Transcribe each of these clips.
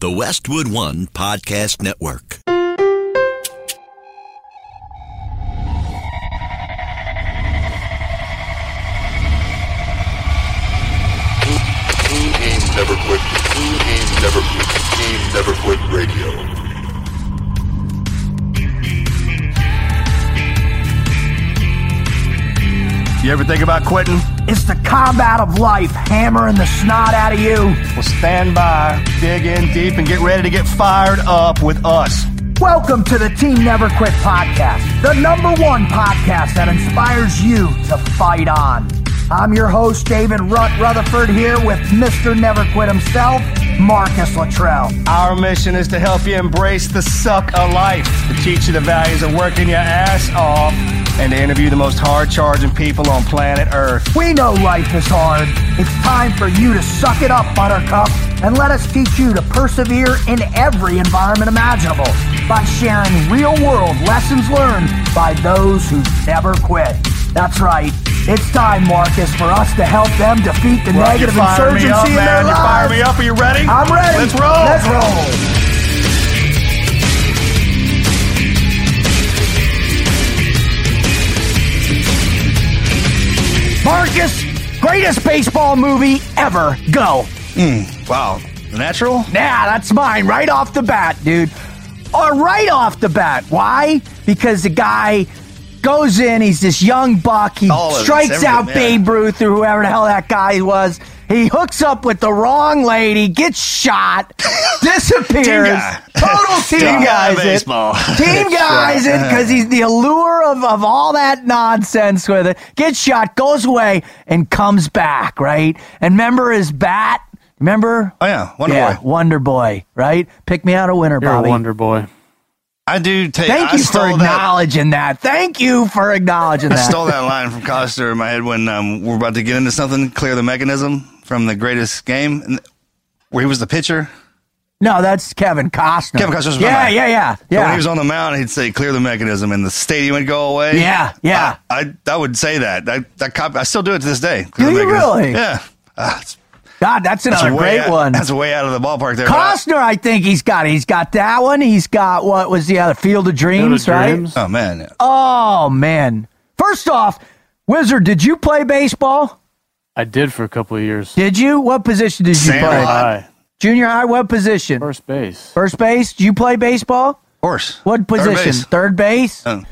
The Westwood One Podcast Network. Team Never Quit. Team Never Quit. Team Never Quit Radio. You ever think about quitting? It's the combat of life, hammering the snot out of you. Well, stand by, dig in deep, and get ready to get fired up with us. Welcome to the Team Never Quit podcast, the number one podcast that inspires you to fight on. I'm your host, David Rutt Rutherford, here with Mr. Never Quit himself, Marcus Luttrell. Our mission is to help you embrace the suck of life, to teach you the values of working your ass off, and to interview the most hard charging people on planet Earth. We know life is hard. It's time for you to suck it up, Buttercup, and let us teach you to persevere in every environment imaginable by sharing real world lessons learned by those who never quit. That's right. It's time, Marcus, for us to help them defeat the Well, negative you insurgency up, in their man. You fired lives. me up. Are you ready? I'm ready. Let's roll. Let's roll. Marcus, greatest baseball movie ever. Go. Wow. Natural? Nah, that's mine right off the bat, dude. Or right off the bat. Why? Because the guy goes in, he's this young buck, he All strikes out yeah. Babe Ruth or whoever the hell that guy was. He hooks up with the wrong lady, gets shot, disappears. Team guy. Total team, Team guy guys. it. baseball. Team guys it because he's the allure of, of all that nonsense with it. Gets shot, goes away, and comes back, right? And remember his bat? Remember? Oh, yeah. Wonder yeah, Boy. Wonder Boy, right? Pick me out a winner, You're Bobby. a wonder boy. I do take Thank I you for stole that. acknowledging that. Thank you for acknowledging that. I that. stole that line from Coster in my head when um, we're about to get into something, clear the mechanism from the greatest game, where he was the pitcher. No, that's Kevin Costner. Kevin Costner's my Yeah, yeah, yeah, So when he was on the mound, he'd say, "Clear the mechanism," and the stadium would go away. Yeah, yeah. I, I, I would say that. I, that cop, I still do it to this day. Do you mechanism. really? Yeah. Ah, it's- God, that's that's another way great out- one. That's way out of the ballpark there. but I- Costner, I think he's got. He's got that one. He's got what was the other Field of Dreams, Field of right? Dreams. oh man, Oh man! First off, Wizard, did you play baseball? I did for a couple of years. Did you? What position did you Sandlot. play? High. Junior high. What position? First base. First base. Did you play baseball? horse. What Third position? base. Third base. Oh.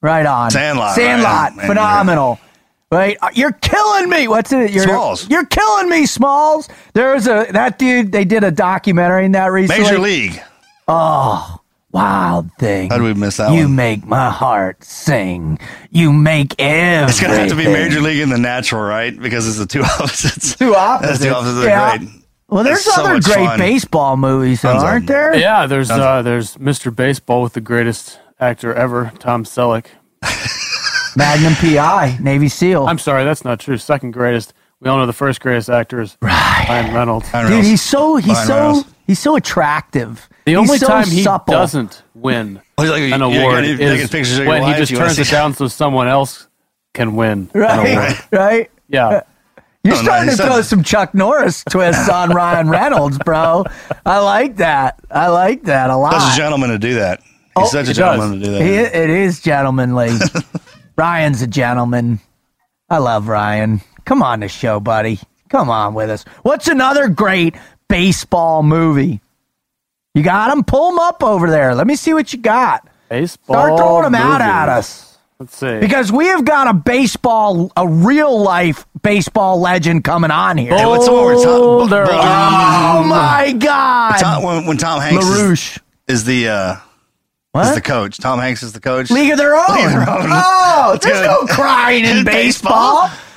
Right on. Sandlot, Sandlot. right. Phenomenal. Right, Uh, you're killing me. What's it? You're, Smalls. You're killing me, Smalls. There's a that dude. They did a documentary in that recently. Major League. Wild thing. How did we miss that You one? make my heart sing. You make everything. It's gonna have to be Major League and the natural, right? Because it's the two opposites. Two That's opposites. two opposites. Are Yeah. great. Well, there's That's other much great fun. baseball movies, though, aren't them. there? Yeah, there's uh, there's Mr. Baseball with the greatest actor ever, Tom Selleck. Magnum PI, Navy SEAL. I'm sorry, that's not true. Second greatest. We all know the first greatest actor is Right. Ryan Reynolds. Dude, Reynolds. he's so he's Ryan so Reynolds. he's so attractive. The He's only so time he supple. doesn't win Oh, like, an you- you award gotta is pictures of your when he just turns it down so someone else can win an Right, award. right. Yeah. Uh, you're Oh, starting he to throw said- some Chuck Norris twists on Ryan Reynolds, bro. I like that. I like that a lot. Such a gentleman to do that. He's Oh, such a he does. gentleman to do that. He, it is gentlemanly. Ryan's a gentleman. I love Ryan. Come on the show, buddy. Come on with us. What's another great baseball movie? You got them? Pull them up over there. Let me see what you got. Baseball. Start throwing them out at us. Let's see. Because we have got a baseball, a real life baseball legend coming on here. Hey, what's the one where Tom, Boulder. Boulder- Oh my God. Tom- when, when Tom Hanks is, LaRouche. is the uh, is the coach. Tom Hanks is the coach. League of their own. League of their own. Oh, there's Dude. no crying in In baseball. baseball?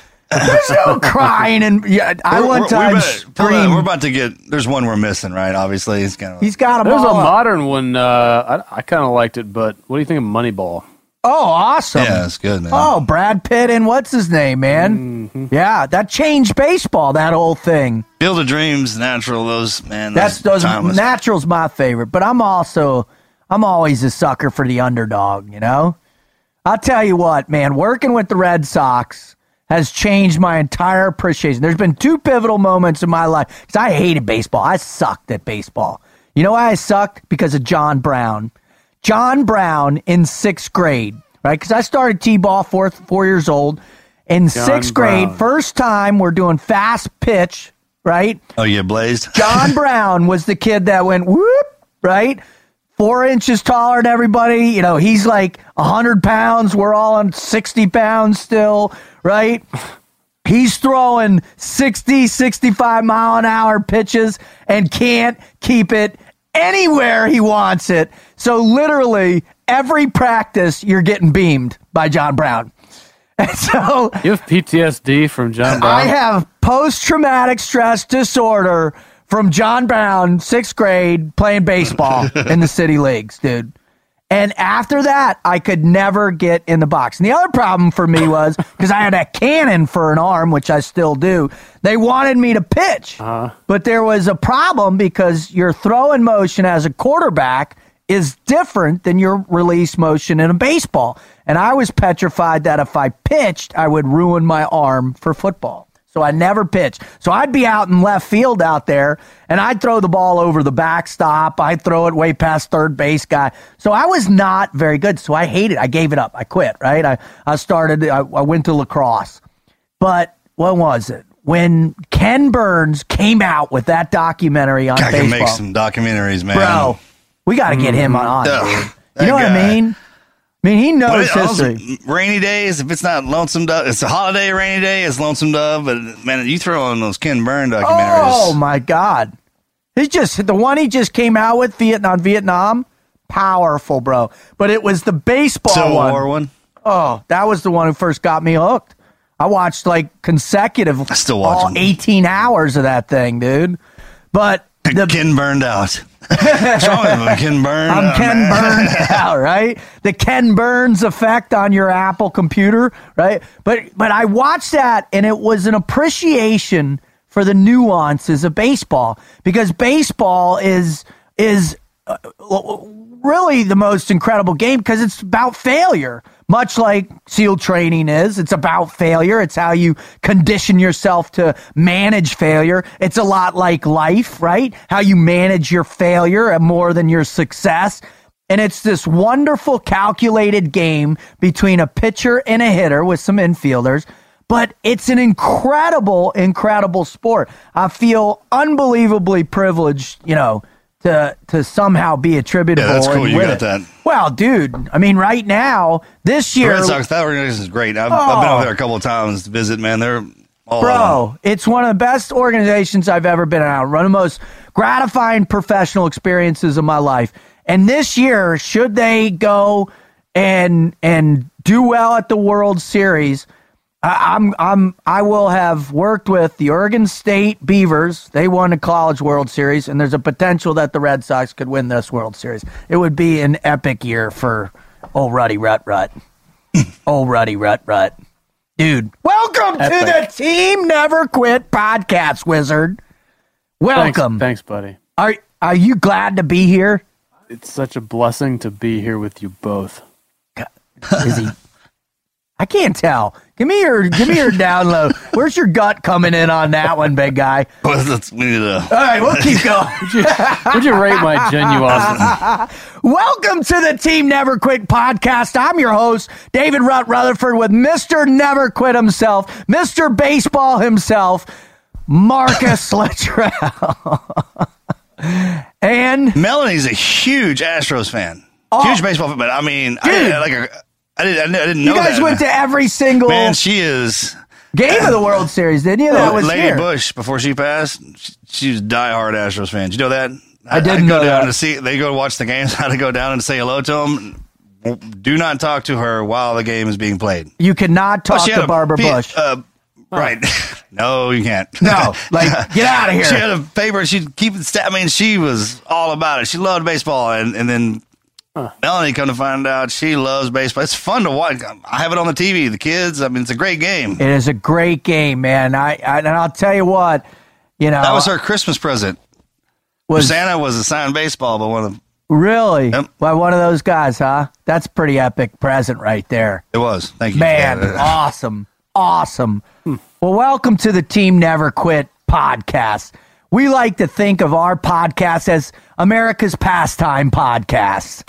There's no crying and yeah. I We're- one we're- time we better- hold on, screamed. We're about to get. There's one we're missing, right? Obviously, it's kind of. He's got them There's a up. modern one. Uh, I, I kind of liked it, but what do you think of Moneyball? Oh, awesome. Yeah, it's good, man. Oh, Brad Pitt and what's his name, man? Mm-hmm. Yeah, that changed baseball. That whole thing. Field of Dreams, Natural. Those man. That's those those natural's my favorite, but I'm also I'm always a sucker for the underdog. You know, I'll tell you what, man. Working with the Red Sox has changed my entire appreciation. There's been two pivotal moments in my life because I hated baseball. I sucked at baseball. You know why I sucked? Because of John Brown. John Brown in sixth grade, right? Because I started t-ball four four years old. In sixth grade, Brown. first time we're doing fast pitch, right? oh, you blazed. John Brown was the kid that went whoop, right? Four inches taller than everybody. You know, he's like 100 pounds. We're all on 60 pounds still, right? He's throwing 60, 65 mile an hour pitches and can't keep it anywhere he wants it. So, literally, every practice, you're getting beamed by John Brown. And so, You have PTSD from John Brown. I have post traumatic stress disorder from John Brown, sixth grade, playing baseball in the city leagues, dude. And after that, I could never get in the box. And the other problem for me was because I had a cannon for an arm, which I still do. They wanted me to pitch, uh-huh. but there was a problem because your throw in motion as a quarterback is different than your release motion in a baseball. And I was petrified that if I pitched, I would ruin my arm for football. So I never pitched. So I'd be out in left field out there and I'd throw the ball over the backstop. I'd throw it way past third base guy. So I was not very good. So I hated it. I gave it up. I quit, right? I, I started, I, I went to lacrosse. But what was it? When Ken Burns came out with that documentary on I can baseball. make some documentaries, man. Bro, we got to get him on. Mm-hmm. Ugh, dude. that You know what. I mean? I mean, he knows it also- history. rainy days, if it's not Lonesome Dove, it's a holiday rainy day, it's Lonesome Dove. But man, you throw on those Ken Burn documentaries. Oh my God! He just the one he just came out with Vietnam, Vietnam, powerful, bro. But it was the baseball Civil one. War one. Oh, that was the one who first got me hooked. I watched like consecutive, I still watch all them. eighteen hours of that thing, dude. But the Ken burned out. What's wrong with him? Ken Burn. I'm Ken. Burns out, right? The Ken Burns effect on your Apple computer, right? But but I watched that and it was an appreciation for the nuances of baseball because baseball is is uh, Uh, uh, really the most incredible game because it's about failure. Much like SEAL training is, it's about failure. It's how you condition yourself to manage failure. It's a lot like life, right? How you manage your failure more than your success. And it's this wonderful calculated game between a pitcher and a hitter with some infielders. But it's an incredible, incredible sport. I feel unbelievably privileged, you know, to to somehow be attributable. Yeah, that's cool. You got it. that. Well, dude, I mean, right now, this The year, Red Sox, that organization is great. I've, I've been Oh. over there a couple of times to visit, man. They're bro, it's one of the best organizations I've ever been around. One of the most gratifying professional experiences of my life. And this year, should they go and and do well at the World Series, I, I'm I'm I will have worked with the Oregon State Beavers. They won a College World Series, and there's a potential that the Red Sox could win this World Series. It would be an epic year for old Ruddy Rut Rut. old Ruddy Rut Rut. Dude, welcome to the Team Never Quit podcast, Wizard. Thanks, Welcome. thanks, buddy. Are are you glad to be here? It's such a blessing to be here with you both. Is he? I can't tell. Give me your give me your download. Where's your gut coming in on that one, big guy? Well, we need to. All right, we'll keep going. Would you rate my genuosity? Welcome to the Team Never Quit podcast. I'm your host, David Rutt Rutherford, with Mr. Never Quit himself, Mr. Baseball himself, Marcus Luttrell. and Melanie's a huge Astros fan. Huge oh. baseball fan, but I mean, Oh. Dude. didn't- like, her- I didn't, I didn't- I didn't you guys that. went to every single Man, she is. game of the World Series, didn't you? That was Lady here. Bush before she passed. She, she was diehard Astros fan. Did you know that? I didn't I'd go know down that. to see. They go watch the games. I had to go down and say hello to them. Do not talk to her while the game is being played. You cannot talk Oh, to Barbara P- Bush. Uh, Right. no, you can't. No, like get out of here. she had a paper. She'd keep it. Sta- I mean, she was all about it. She loved baseball, and and then Melanie come to find out she loves baseball. It's fun to watch. I have it on the TV. The kids. I mean, it's a great game. It is a great game, man. I, I and I'll tell you what, you know, That was her Christmas present. was Santa was assigned baseball, by one of really Yep. well one of those guys, huh? That's pretty epic present right there. it was. Thank you, Man, awesome. Awesome. Hmm. Well, welcome to the Team Never Quit podcast. We like to think of our podcast as America's pastime podcast.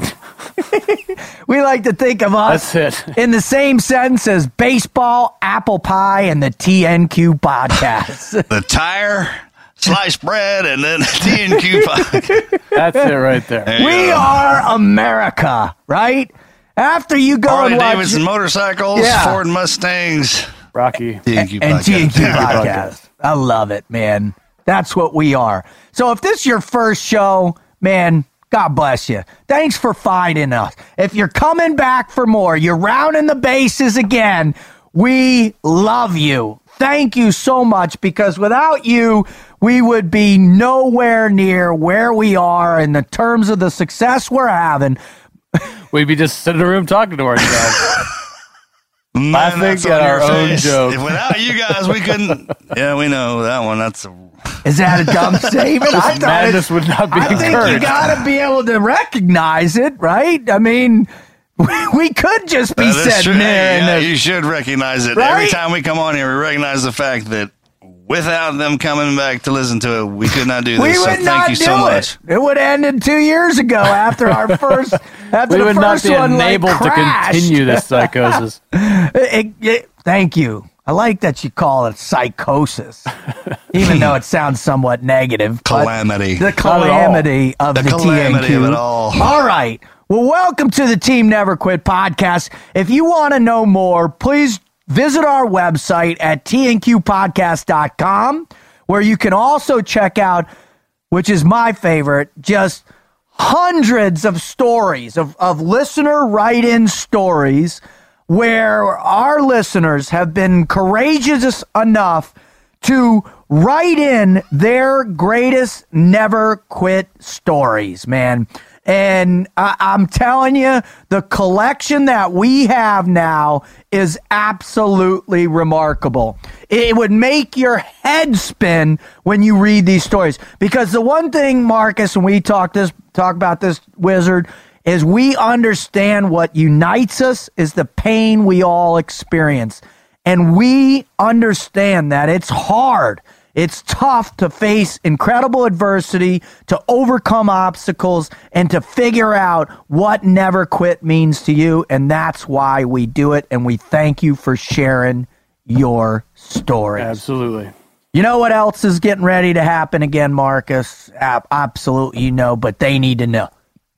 we like to think of us in the same sense as baseball, apple pie, and the TNQ podcast. the tire, sliced bread, and then T and Q pie. That's it right there. There we go. are America, right? After you go Harley and watch Davidson motorcycles, Yeah. Ford Mustangs, Rocky. T and and podcast. TNQ podcast. I love it, man. That's what we are. So if this is your first show, man, God bless you. Thanks for finding us. If you're coming back for more, you're rounding the bases again. We love you. Thank you so much because without you, we would be nowhere near where we are in the terms of the success we're having. We'd be just sitting in a room talking to ourselves. Man, Laughing that's at our your own face. joke. If without you guys, we couldn't. Yeah, we know that one. That's a, Is that a dumb statement? I thought it- Madness would not be I think you got to be able to recognize it, right? I mean, we, we could just be that is sitting there. Hey, yeah, you should recognize it Right? every time we come on here. We recognize the fact that without them coming back to listen to it, we could not do this. we so would thank not you do so it. much. It would have ended two years ago after our first. After we the would not first be one, like, enabled to continue this psychosis. It- it- thank you. I like that you call it psychosis, even though it sounds somewhat negative. Calamity. The calamity of The the, calamity TNQ. of it all. All right. Well, welcome to the Team Never Quit podcast. If you want to know more, please visit our website at tnqpodcast.com, where you can also check out, which is my favorite, just hundreds of stories of, of listener write in stories where our listeners have been courageous enough to write in their greatest never quit stories, man. And I, I'm telling you, the collection that we have now is absolutely remarkable. It would make your head spin when you read these stories. Because the one thing, Marcus, and we talk this talk about this wizard, is we understand what unites us is the pain we all experience. And we understand that it's hard. It's tough to face incredible adversity, to overcome obstacles, and to figure out what never quit means to you. And that's why we do it. And we thank you for sharing your story. Absolutely. You know what else is getting ready to happen again, Marcus? Absolutely, you know, but they need to know.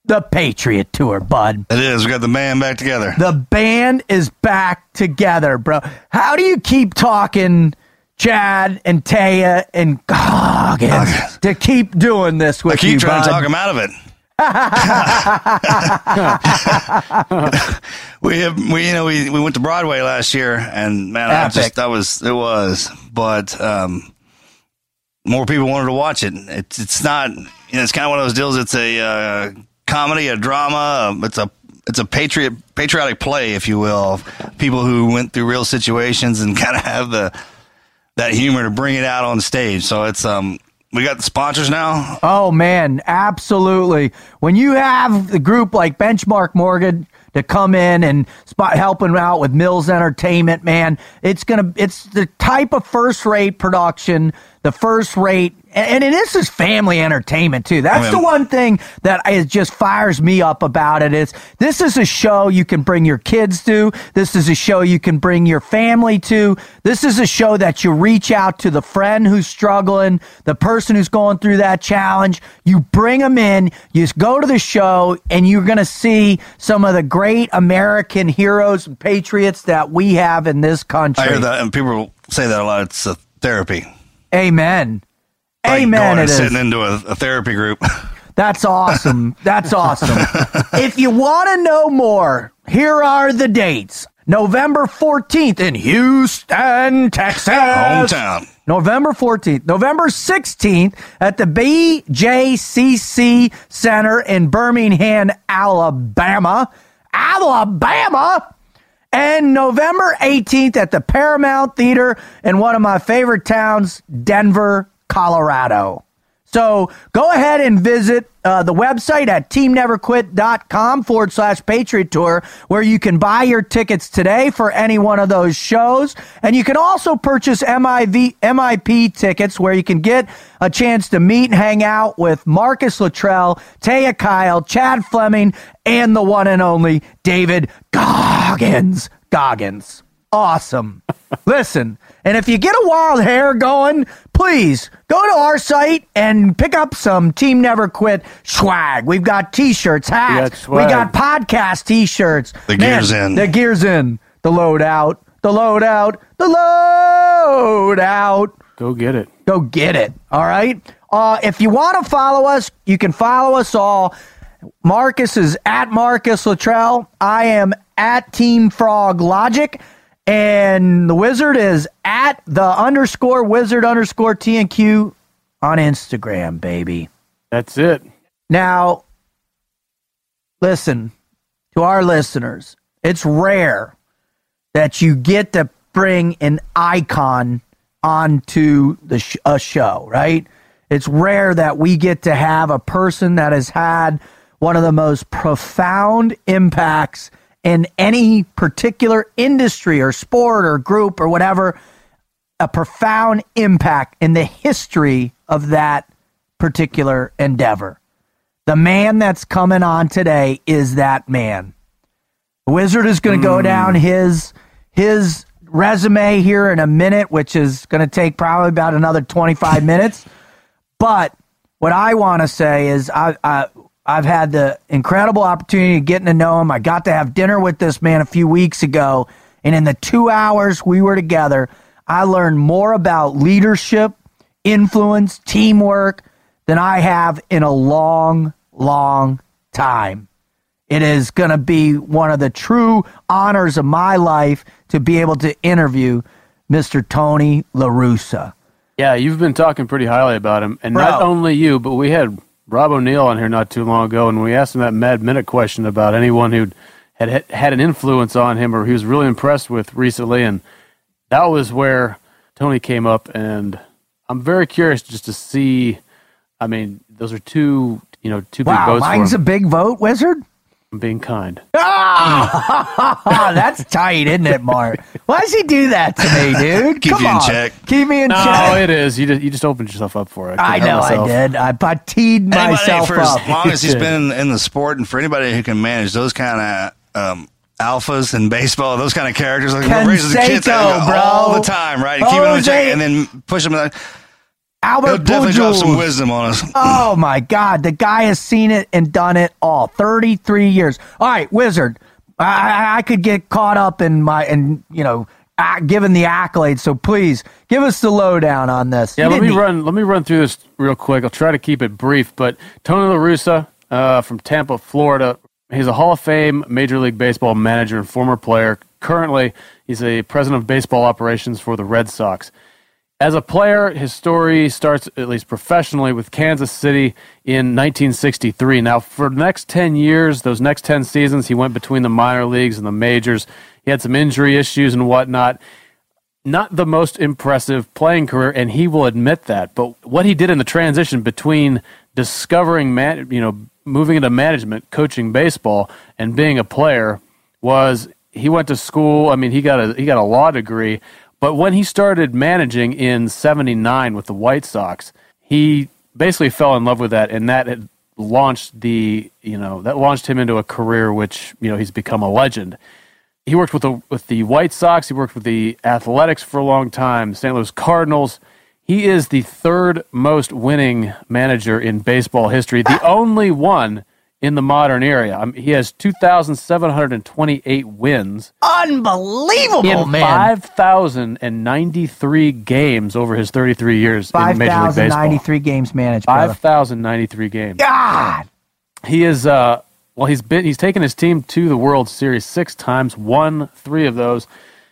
The Patriot Tour, bud. It is. We got the band back together. The band is back together, bro. How do you keep talking Chad and Taya and Goggins to keep doing this with I keep you, trying bud? to talk him out of it. we have, we you know we, we went to Broadway last year and man I just that was it was. But um more people wanted to watch it. It's it's not you know it's kind of one of those deals. It's a uh, comedy a drama um, it's a it's a patriot patriotic play if you will of people who went through real situations and kind of have the that humor to bring it out on stage. So it's um we got the sponsors now? Oh man, absolutely. When you have the group like Benchmark Morgan to come in and spot helping out with Mills Entertainment, man, it's gonna it's the type of first rate production, the first rate, and, and this is family entertainment too. That's Oh, yeah. the one thing that is just fires me up about it. Is this is a show you can bring your kids to. This is a show you can bring your family to. This is a show that you reach out to the friend who's struggling, the person who's going through that challenge. You bring them in, you just go to the show, and you're going to see some of the great American heroes and patriots that we have in this country. I hear that, and people say that a lot. It's a therapy. Amen. Like Amen. going It and is. sitting into a, a therapy group. That's awesome. That's awesome. if you want to know more, here are the dates. November 14th in Houston, Texas. Hometown. November 14th. November 16th at the BJCC Center in Birmingham, Alabama. Alabama. And November 18th at the Paramount Theater in one of my favorite towns, Denver, Colorado. So go ahead and visit uh, the website at teamneverquit.com forward slash Patriot Tour, where you can buy your tickets today for any one of those shows. And you can also purchase MIV, MIP tickets where you can get a chance to meet and hang out with Marcus Luttrell, Taya Kyle, Chad Fleming, and the one and only David Goggins. Goggins. Awesome. Listen, and if you get a wild hair going, please go to our site and pick up some Team Never Quit swag. We've got t-shirts, hats, we got, swag. podcast t-shirts. The Man, gear's in. The gear's in. The load out. The load out. The load out Go get it. go get it. All right. Uh, if you want to follow us, you can follow us all. Marcus is at Marcus Luttrell. I am at Team Frog Logic. And the wizard is at the underscore wizard underscore T and Q on Instagram, baby. That's it. Now, listen to our listeners. It's rare that you get to bring an icon onto the sh- a show, right? It's rare that we get to have a person that has had one of the most profound impacts in any particular industry or sport or group or whatever, a profound impact in the history of that particular endeavor. The man that's coming on today is that man. The Wizard is going to go hmm. down his his resume here in a minute, which is going to take probably about another 25 minutes. But what I want to say is I, I I've had the incredible opportunity of getting to know him. I got to have dinner with this man a few weeks ago, and in the two hours we were together, I learned more about leadership, influence, teamwork than I have in a long, long time. It is going to be one of the true honors of my life to be able to interview Mr. Tony La Russa. Yeah, you've been talking pretty highly about him, and Bro. not only you, but we had Rob O'Neill on here not too long ago, and we asked him that Mad Minute question about anyone who had had- an influence on him or he was really impressed with recently, and that was where Tony came up, and I'm very curious just to see. I mean, those are two, you know, two big Wow, votes mine's a big vote, Wizard. I'm being kind. Ah, that's tight, isn't it, Mark? Why does he do that to me, dude? Keep Come you in on. check. Keep me in No, check. No, it is. You just you just opened yourself up for it. I couldn't know help I did. I, I teed Anybody myself for up. as long as he's been in the sport, and for anybody who can manage those kind of um, alphas in baseball, those kind of characters, like Canseco, raises the kids bro. all the time, right? And keeping them in check, and then push them. He'll Albert definitely drop some wisdom on us. Oh my God, the guy has seen it and done it all. Thirty-three years. All right, Wizard. I, I, I could get caught up in my and you know given the accolades. So please give us the lowdown on this. Yeah, let me didn't- run. Let me run through this real quick. I'll try to keep it brief. But Tony La Russa uh, from Tampa, Florida. He's a Hall of Fame Major League Baseball manager and former player. Currently, he's a president of baseball operations for the Red Sox. As a player, his story starts, at least professionally, with Kansas City in 1963. Now, for the next 10 years, those next 10 seasons, he went between the minor leagues and the majors. He had some injury issues and whatnot not the most impressive playing career, and he will admit that. But what he did in the transition between discovering, man, you know, moving into management, coaching baseball, and being a player was he went to school. I mean, he got a he got a law degree, but when he started managing in '79 with the White Sox, he basically fell in love with that, and that had launched the you know that launched him into a career which you know he's become a legend he worked with the with the White Sox. He worked with the Athletics for a long time. St. Louis Cardinals. He is the third most winning manager in baseball history. The only one in the modern era. I mean, he has two thousand seven hundred twenty-eight wins Unbelievable, in man. five thousand and ninety-three games over his thirty-three years in Major League Baseball. 5,093 games managed. Five thousand ninety-three games. God. He is uh, well, he's been he's taken his team to the World Series six times, won three of those,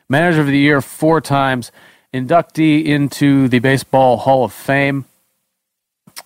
manager of the year four times, inductee into the Baseball Hall of Fame.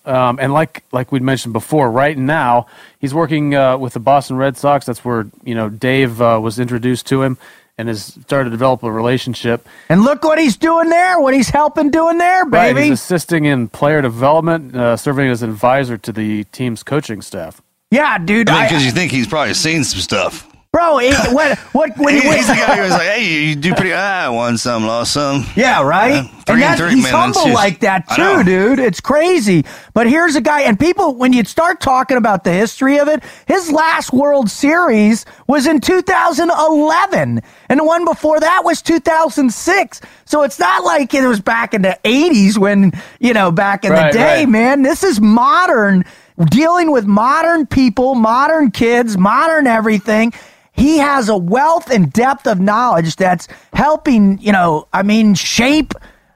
Um, and like like we'd mentioned before, right now he's working uh, with the Boston Red Sox. That's where you know Dave uh, was introduced to him and has started to develop a relationship. And look what he's doing there, what he's helping doing there, baby. Right, he's assisting in player development, uh, serving as advisor to the team's coaching staff. yeah, dude. I I- because you think he's probably seen some stuff. Bro, it, what, what, when, He- when, he's the guy who was like, "Hey, you do pretty. Ah, I won some, lost some." Yeah, right. Yeah, three and and three, he's man, that's humble just- like that too, dude. It's crazy. But here's a guy, and people, when you start talking about the history of it, his last World Series was in 2011, and the one before that was 2006. So it's not like it was back in the 80s when you know back in Right, the day, right. man. This is modern, dealing with modern people, modern kids, modern everything he has a wealth and depth of knowledge that's helping, you know, I mean, shape.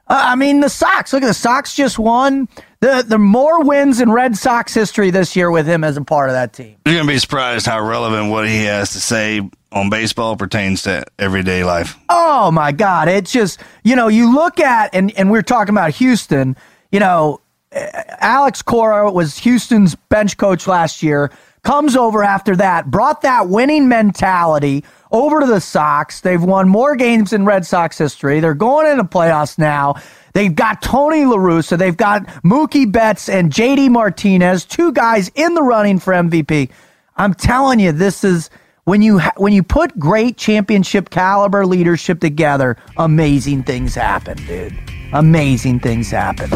Uh, I mean, the Sox. Look at the Sox just won the the more wins in Red Sox history this year with him as a part of that team. You're gonna be surprised how relevant what he has to say on baseball pertains to everyday life. Oh my God! It's just you know you look at and and we are talking about Houston. You know, Alex Cora was Houston's bench coach last year. Comes over after that, brought that winning mentality over to the Sox. They've won more games in Red Sox history. They're going into playoffs now. They've got Tony La Russa. They've got Mookie Betts and JD Martinez, two guys in the running for MVP. I'm telling you, this is when you ha- when you put great championship caliber leadership together, amazing things happen, dude. Amazing things happen.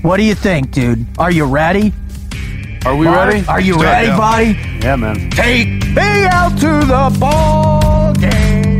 What do you think, dude? Are you ready? Are we ready? Are you it, ready, yeah. buddy? Yeah, man. Take me out to the ball game.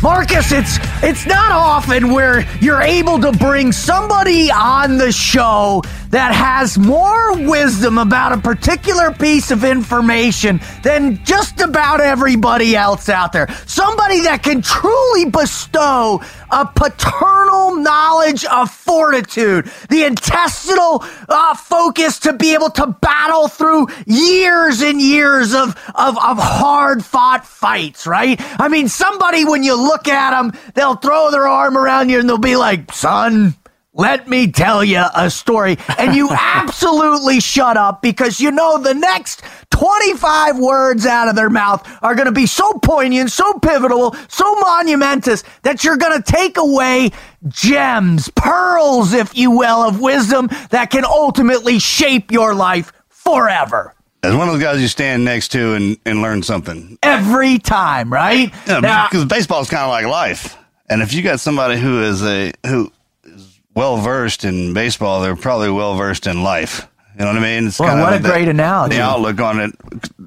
Marcus, it's it's not often where you're able to bring somebody on the show that has more wisdom about a particular piece of information than just about everybody else out there. Somebody that can truly bestow a paternal knowledge of fortitude, the intestinal uh, focus to be able to battle through years and years of, of, of hard fought fights, right? I mean, somebody, when you look at them, they'll throw their arm around you and they'll be like, son, let me tell you a story. And you absolutely shut up because you know the next 25 words out of their mouth are going to be so poignant, so pivotal, so monumentous that you're going to take away gems, pearls, if you will, of wisdom that can ultimately shape your life forever. As one of those guys you stand next to and, and learn something. Every time, right? Yeah, Now- because baseball is kind of like life. And if you got somebody who is a who is well versed in baseball, they're probably well versed in life. You know what I mean? It's Well, what a the- great analogy. The outlook on it,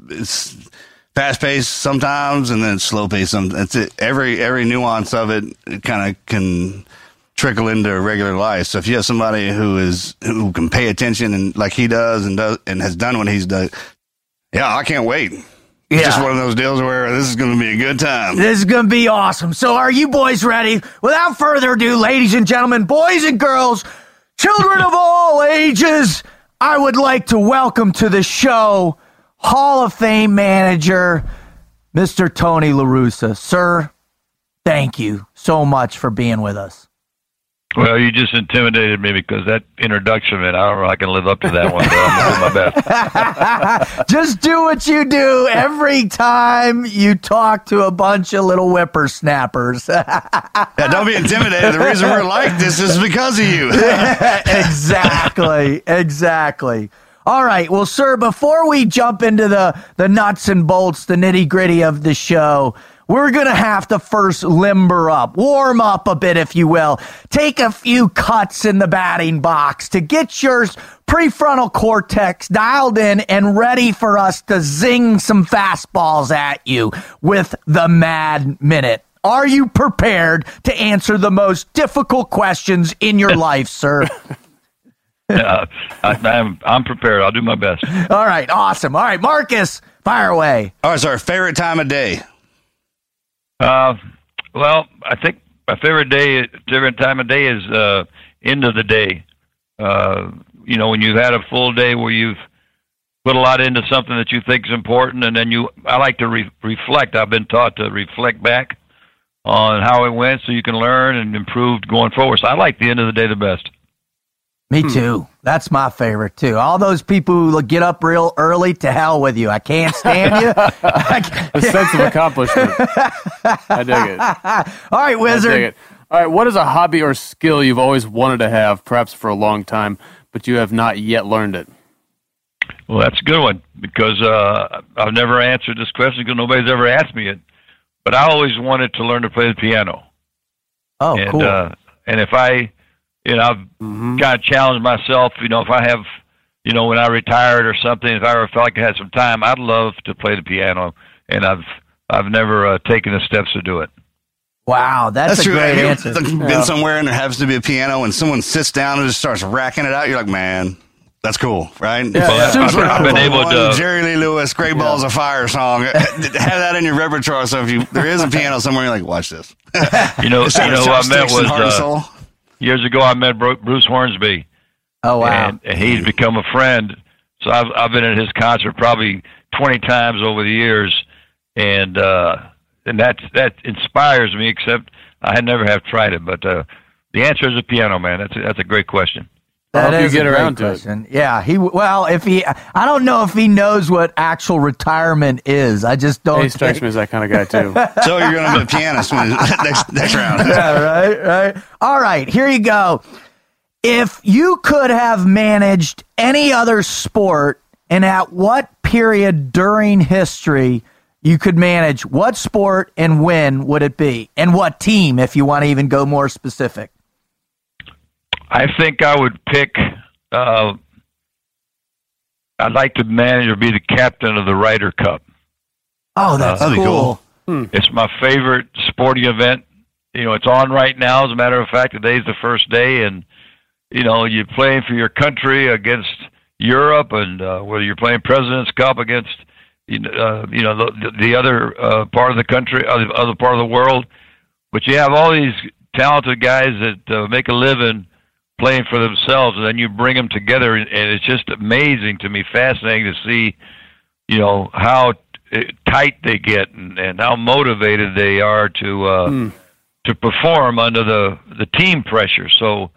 it's fast paced sometimes, and then slow paced. It's it. Every every nuance of it, it kind of can trickle into regular life. So if you have somebody who is who can pay attention and like he does and does and has done what he's done, yeah, I can't wait. It's just one of those deals where this is going to be a good time. This is going to be awesome. So, are you boys ready? Without further ado, ladies and gentlemen, boys and girls, children of all ages, I would like to welcome to the show Hall of Fame manager, Mr. Tony La Russa. Sir, thank you so much for being with us. Well, you just intimidated me because that introduction, man, I don't know if I can live up to that one, but I'm going to do my best. Just do what you do every time you talk to a bunch of little whippersnappers. Yeah, don't be intimidated. The reason we're like this is because of you. exactly, exactly. All right, well, sir, before we jump into the the nuts and bolts, the nitty gritty of the show, we're gonna have to first limber up, warm up a bit, if you will. Take a few cuts in the batting box to get your prefrontal cortex dialed in and ready for us to zing some fastballs at you with the Mad Minute. Are you prepared to answer the most difficult questions in your life, sir? Uh, I, I'm, I'm prepared. I'll do my best. All right, awesome. All right, Marcus, fire away. All right, so our favorite time of day. Uh, well, I think my favorite day, favorite time of day is uh, end of the day. Uh, you know, when you've had a full day where you've put a lot into something that you think is important, and then you, I like to re- reflect. I've been taught to reflect back on how it went, so you can learn and improve going forward. So I like the end of the day the best. Me too. That's my favorite too. All those people who get up real early, to hell with you. I can't stand you. A sense of accomplishment. I dig it. All right, I dig Wizard. it. All right, what is a hobby or skill you've always wanted to have, perhaps for a long time, but you have not yet learned it? Well, that's a good one because uh, I've never answered this question because nobody's ever asked me it. But I always wanted to learn to play the piano. Oh, and cool. uh, and if I, you know, I've kind of challenged myself. You know, if I have, you know, when I retired or something, if I ever felt like I had some time, I'd love to play the piano. And I've I've never uh, taken the steps to do it. wow, that's, a true. great Have you answer. ever Been somewhere and there happens to be a piano, and someone sits down and just starts racking it out. You're like, man, that's cool, right? Yeah, Well, super I've, I've been able One to. Jerry Lee Lewis, "Great Balls of Fire" song. Have that in your repertoire. So if you there is a piano somewhere, you're like, watch this. You know, you know who I met was uh, Soul. Years ago. I met Bruce Hornsby. Oh wow. and, and he's become a friend. So I've I've been at his concert probably twenty times over the years, and uh, and that that inspires me. Except I had never have tried it, but uh, the answer is a piano, man. That's a, that's a great question. I hope you is a get great around to it. question. Yeah, he well, if he, I don't know if he knows what actual retirement is. I just don't. He strikes me as that kind of guy, too. So you're going to be a pianist when, next next round. yeah, right, right. All right, here you go. If you could have managed any other sport, and at what period during history you could manage what sport and when would it be, and what team, if you want to even go more specific? I think I would pick. Uh, I'd like to manage or be the captain of the Ryder Cup. Oh, that's That'd be cool. cool. It's my favorite sporting event. You know, it's on right now. As a matter of fact, today's the first day, and you know, you're playing for your country against Europe, and uh, whether you're playing President's Cup against you know, uh, you know the, the other uh, part of the country, other, other part of the world. But you have all these talented guys that uh, make a living playing for themselves, and then you bring them together, and it's just amazing to me, fascinating to see, you know, how t- tight they get and, and how motivated they are to uh, to perform under the the team pressure. So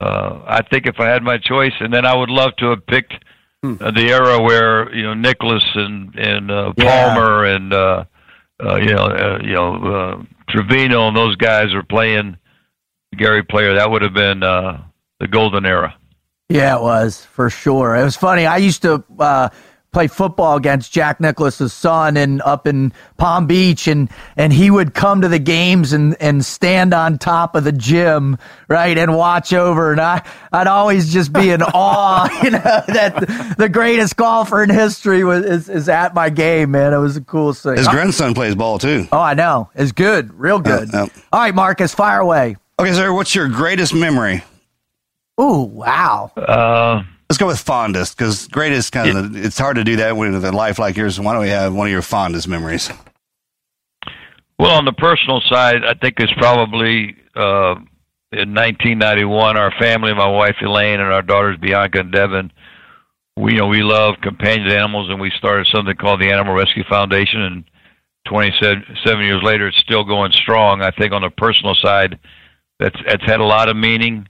uh, I think if I had my choice, and then I would love to have picked uh, the era where you know Nicklaus and and uh, Yeah. Palmer and uh, uh, you know uh, you know uh, Trevino and those guys were playing Gary Player. That would have been uh, the golden era. Yeah, it was for sure. It was funny. I used to uh, play football against Jack Nicklaus's son and up in Palm Beach, and and he would come to the games and and stand on top of the gym, right, and watch over. And I I'd always just be in awe, you know, that the greatest golfer in history was is, is at my game, man. It was the coolest thing. His grandson plays ball too. oh, I know. It's good, real good. yeah. All right, Marcus, fire away. Okay, sir. What's your greatest memory? Ooh, wow. Uh, Let's go with fondest because greatest kind of it's hard to do that with a life like yours. Why don't we have one of your fondest memories? Well, on the personal side, I think it's probably uh, in 1991. Our family, my wife Elaine, and our daughters Bianca and Devon. We you know we love companion animals, and we started something called the Animal Rescue Foundation. And 27 years later, it's still going strong. I think on the personal side, that's that's had a lot of meaning,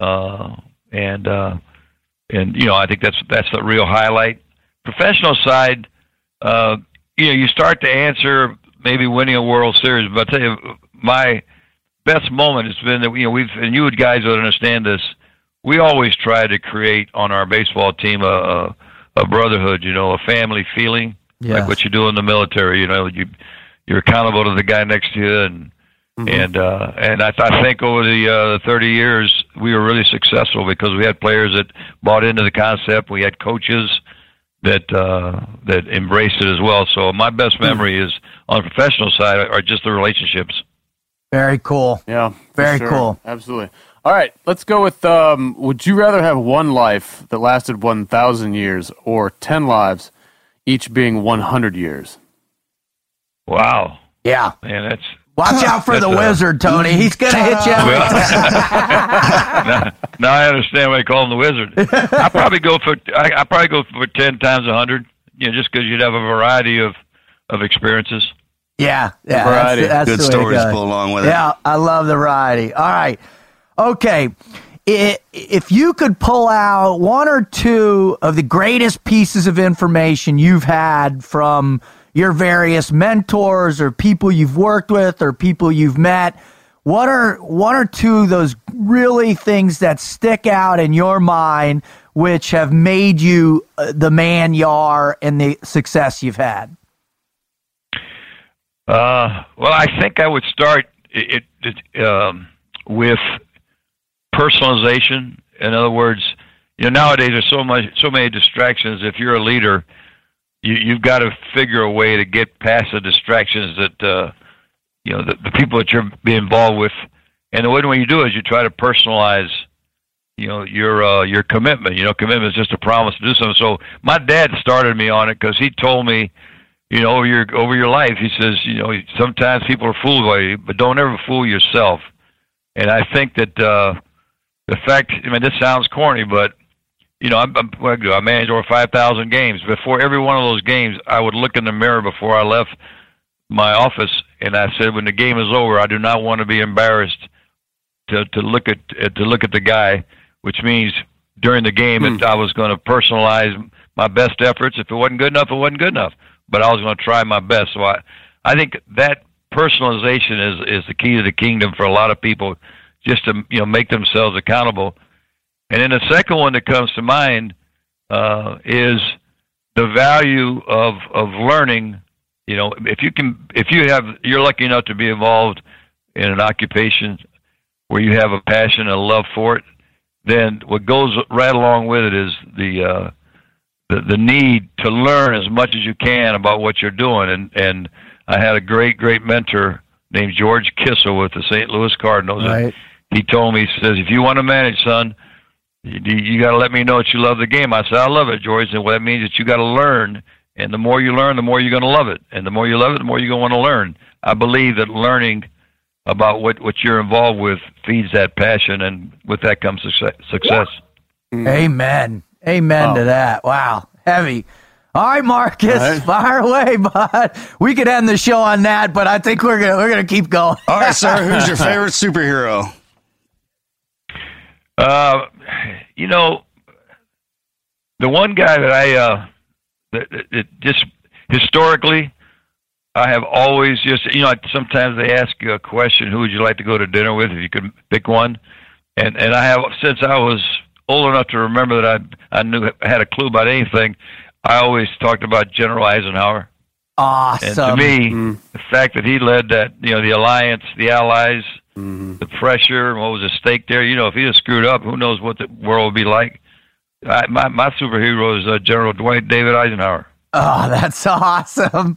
uh, and uh, and you know I think that's that's the real highlight. Professional side, uh, you know, you start to answer maybe winning a World Series, but I tell you, my best moment has been that you know we've and you guys would understand this. We always try to create on our baseball team a a, a brotherhood, you know, a family feeling, Yes. like what you do in the military. You know, you you're accountable to the guy next to you, and and uh, and I, I think over the uh, 30 years we were really successful because we had players that bought into the concept. We had coaches that uh, that embraced it as well. So my best memory is on the professional side are just the relationships. Very cool. Yeah. Very sure. cool. Absolutely. All right, let's go with um, would you rather have one life that lasted 1,000 years or 10 lives, each being 100 years? Wow, Yeah. man, that's Watch out for the That's, uh, wizard, Tony. He's gonna hit you. every well, now I understand why they call him the wizard. I probably go for I, I probably go for ten times a hundred. You know, just because you'd have a variety of of experiences. Yeah, yeah. Variety. That's, that's Good the way to stories go. to pull along with it. Yeah, I love the variety. All right. Okay. If you could pull out one or two of the greatest pieces of information you've had from your various mentors or people you've worked with or people you've met, what are one or two of those really things that stick out in your mind which have made you uh, the man you are and the success you've had? Uh, well, I think I would start it, it um, with personalization. In other words, you know, nowadays there's so much, so many distractions. If you're a leader, you, you've got to figure a way to get past the distractions that uh, you know the, the people that you're being involved with. And the way when you do is you try to personalize, you know, your uh, your commitment. You know, commitment is just a promise to do something. So my dad started me on it because he told me, you know, over your over your life, he says, you know, sometimes people are fooled by you, but don't ever fool yourself. And I think that uh, the fact, I mean, this sounds corny, but you know, I'm, I'm, what I do, I manage over 5,000 games. Before every one of those games, I would look in the mirror before I left my office, and I said, when the game is over, I do not want to be embarrassed to to look at to look at the guy, which means during the game, Hmm. that I was going to personalize my best efforts. If it wasn't good enough, it wasn't good enough. But I was going to try my best. So I, I think that personalization is is the key to the kingdom for a lot of people, just to you know make themselves accountable. And then the second one that comes to mind uh, is the value of of learning. You know, if you can, if you have, you're lucky enough to be involved in an occupation where you have a passion and a love for it, then what goes right along with it is the uh, the, the need to learn as much as you can about what you're doing. And and I had a great great mentor named George Kissell with the St. Louis Cardinals. Right. He told me, he says, if you want to manage, son, you, you got to let me know that you love the game. I said, I love it, George. And well, that means that you got to learn. And the more you learn, the more you're going to love it. And the more you love it, the more you're going to want to learn. I believe that learning about what, what you're involved with feeds that passion, and with that comes success. success. Mm. Amen. Amen to that. Wow. Heavy. All right, Marcus, All right. fire away, bud. We could end the show on that, but I think we're gonna we're gonna keep going. All right, sir. Who's your favorite superhero? Uh, you know, the one guy that I uh, that, that, that just historically, I have always just you know sometimes they ask you a question, who would you like to go to dinner with if you could pick one, and and I have since I was old enough to remember that I I knew had a clue about anything. I always talked about General Eisenhower. And to Awesome. me, the fact that he led that, you know, the alliance, the allies, the pressure, what was at stake there, you know, if he had screwed up, who knows what the world would be like. I, my my superhero is uh, General Dwight David Eisenhower. Oh, that's awesome.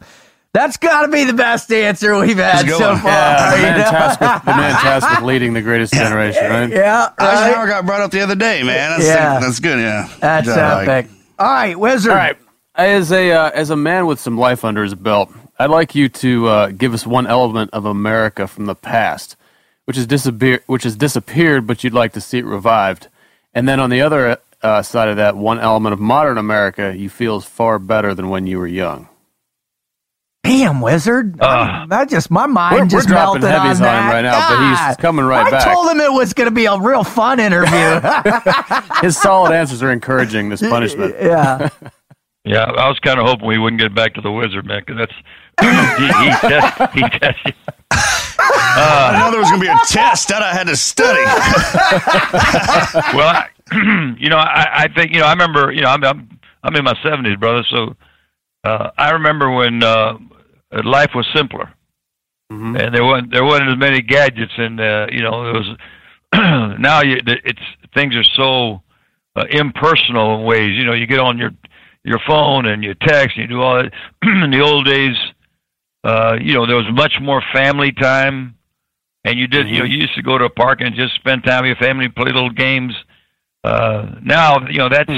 That's got to be the best answer we've had That's a good so far. Yeah, the you man, tasked with, the man tasked with leading the greatest generation, right? Yeah, Eisenhower right? got brought up the other day, man. That's, Yeah. that's good, yeah. That's Good job, Mike. epic. All right, Wizard. All right. As a uh, as a man with some life under his belt, I'd like you to uh, give us one element of America from the past, which has disappeared, which has disappeared, but you'd like to see it revived. And then on the other uh, side of that, one element of modern America you feel is far better than when you were young. Damn, Wizard. Uh, that just, my mind We're- we're just dropping melted heavies on on him that. right now, but he's coming right I back. told him it was going to be a real fun interview. His solid answers are encouraging this punishment. yeah. Yeah, I was kind of hoping we wouldn't get back to the wizard, man, because that's he, he test, he test, I didn't know there was going to be a test that I had to study. well, I, you know, I, I think you know. I remember, you know, I'm I'm, I'm in my seventies, brother. So uh, I remember when uh, life was simpler, Mm-hmm. and there wasn't there wasn't as many gadgets, and uh, you know, it was now you, it's things are so uh, impersonal in ways. You know, you get on your your phone and you text and you do all that. in the old days, uh, you know, there was much more family time. And you did, you know, you used to go to a park and just spend time with your family, play little games. Uh, now, you know, that's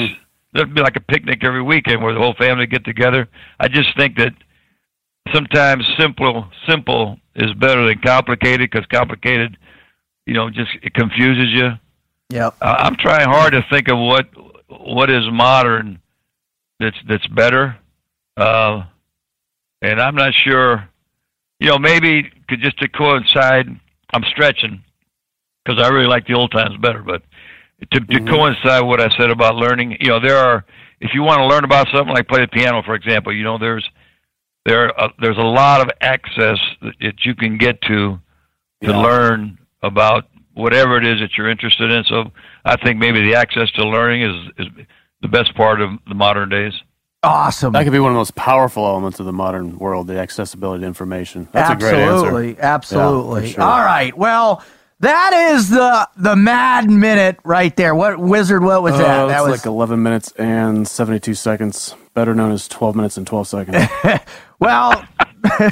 that'd be like a picnic every weekend where the whole family get together. I just think that sometimes simple, simple is better than complicated because complicated, you know, just it confuses you. Yeah, Uh, I'm trying hard to think of what what is modern that's that's better, uh, and I'm not sure. You know, maybe could just to coincide. I'm stretching because I really like the old times better, but to, to mm-hmm. coincide what I said about learning, you know, there are if you want to learn about something like play the piano, for example, you know, there's there uh, there's a lot of access that you can get to to yeah. learn about whatever it is that you're interested in. So I think maybe the access to learning is is the best part of the modern days. Awesome. That could be one of the most powerful elements of the modern world, the accessibility to information. That's absolutely, a great answer. Absolutely. Yeah, sure. All right. Well, that is the the mad minute right there. What wizard? What was that? Uh, that was like 11 minutes and 72 seconds, better known as 12 minutes and 12 seconds. well,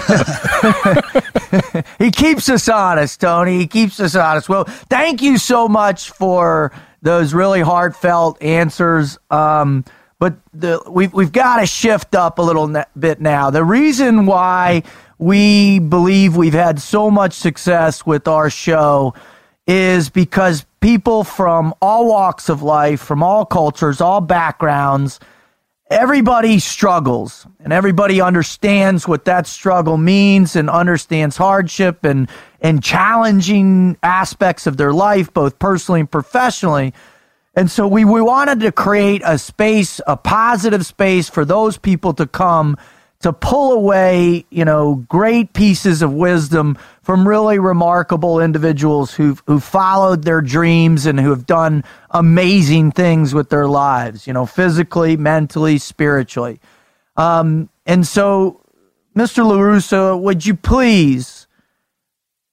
he keeps us honest, Tony. He keeps us honest. Well, thank you so much for those really heartfelt answers. Um, but the, we've we've got to shift up a little bit now. The reason why we believe we've had so much success with our show is because people from all walks of life, from all cultures, all backgrounds, everybody struggles and everybody understands what that struggle means and understands hardship and, and challenging aspects of their life, both personally and professionally. And so we, we wanted to create a space, a positive space for those people to come to pull away, you know, great pieces of wisdom from really remarkable individuals who've who followed their dreams and who have done amazing things with their lives, you know, physically, mentally, spiritually. Um, and so, Mr. La Russa, would you please,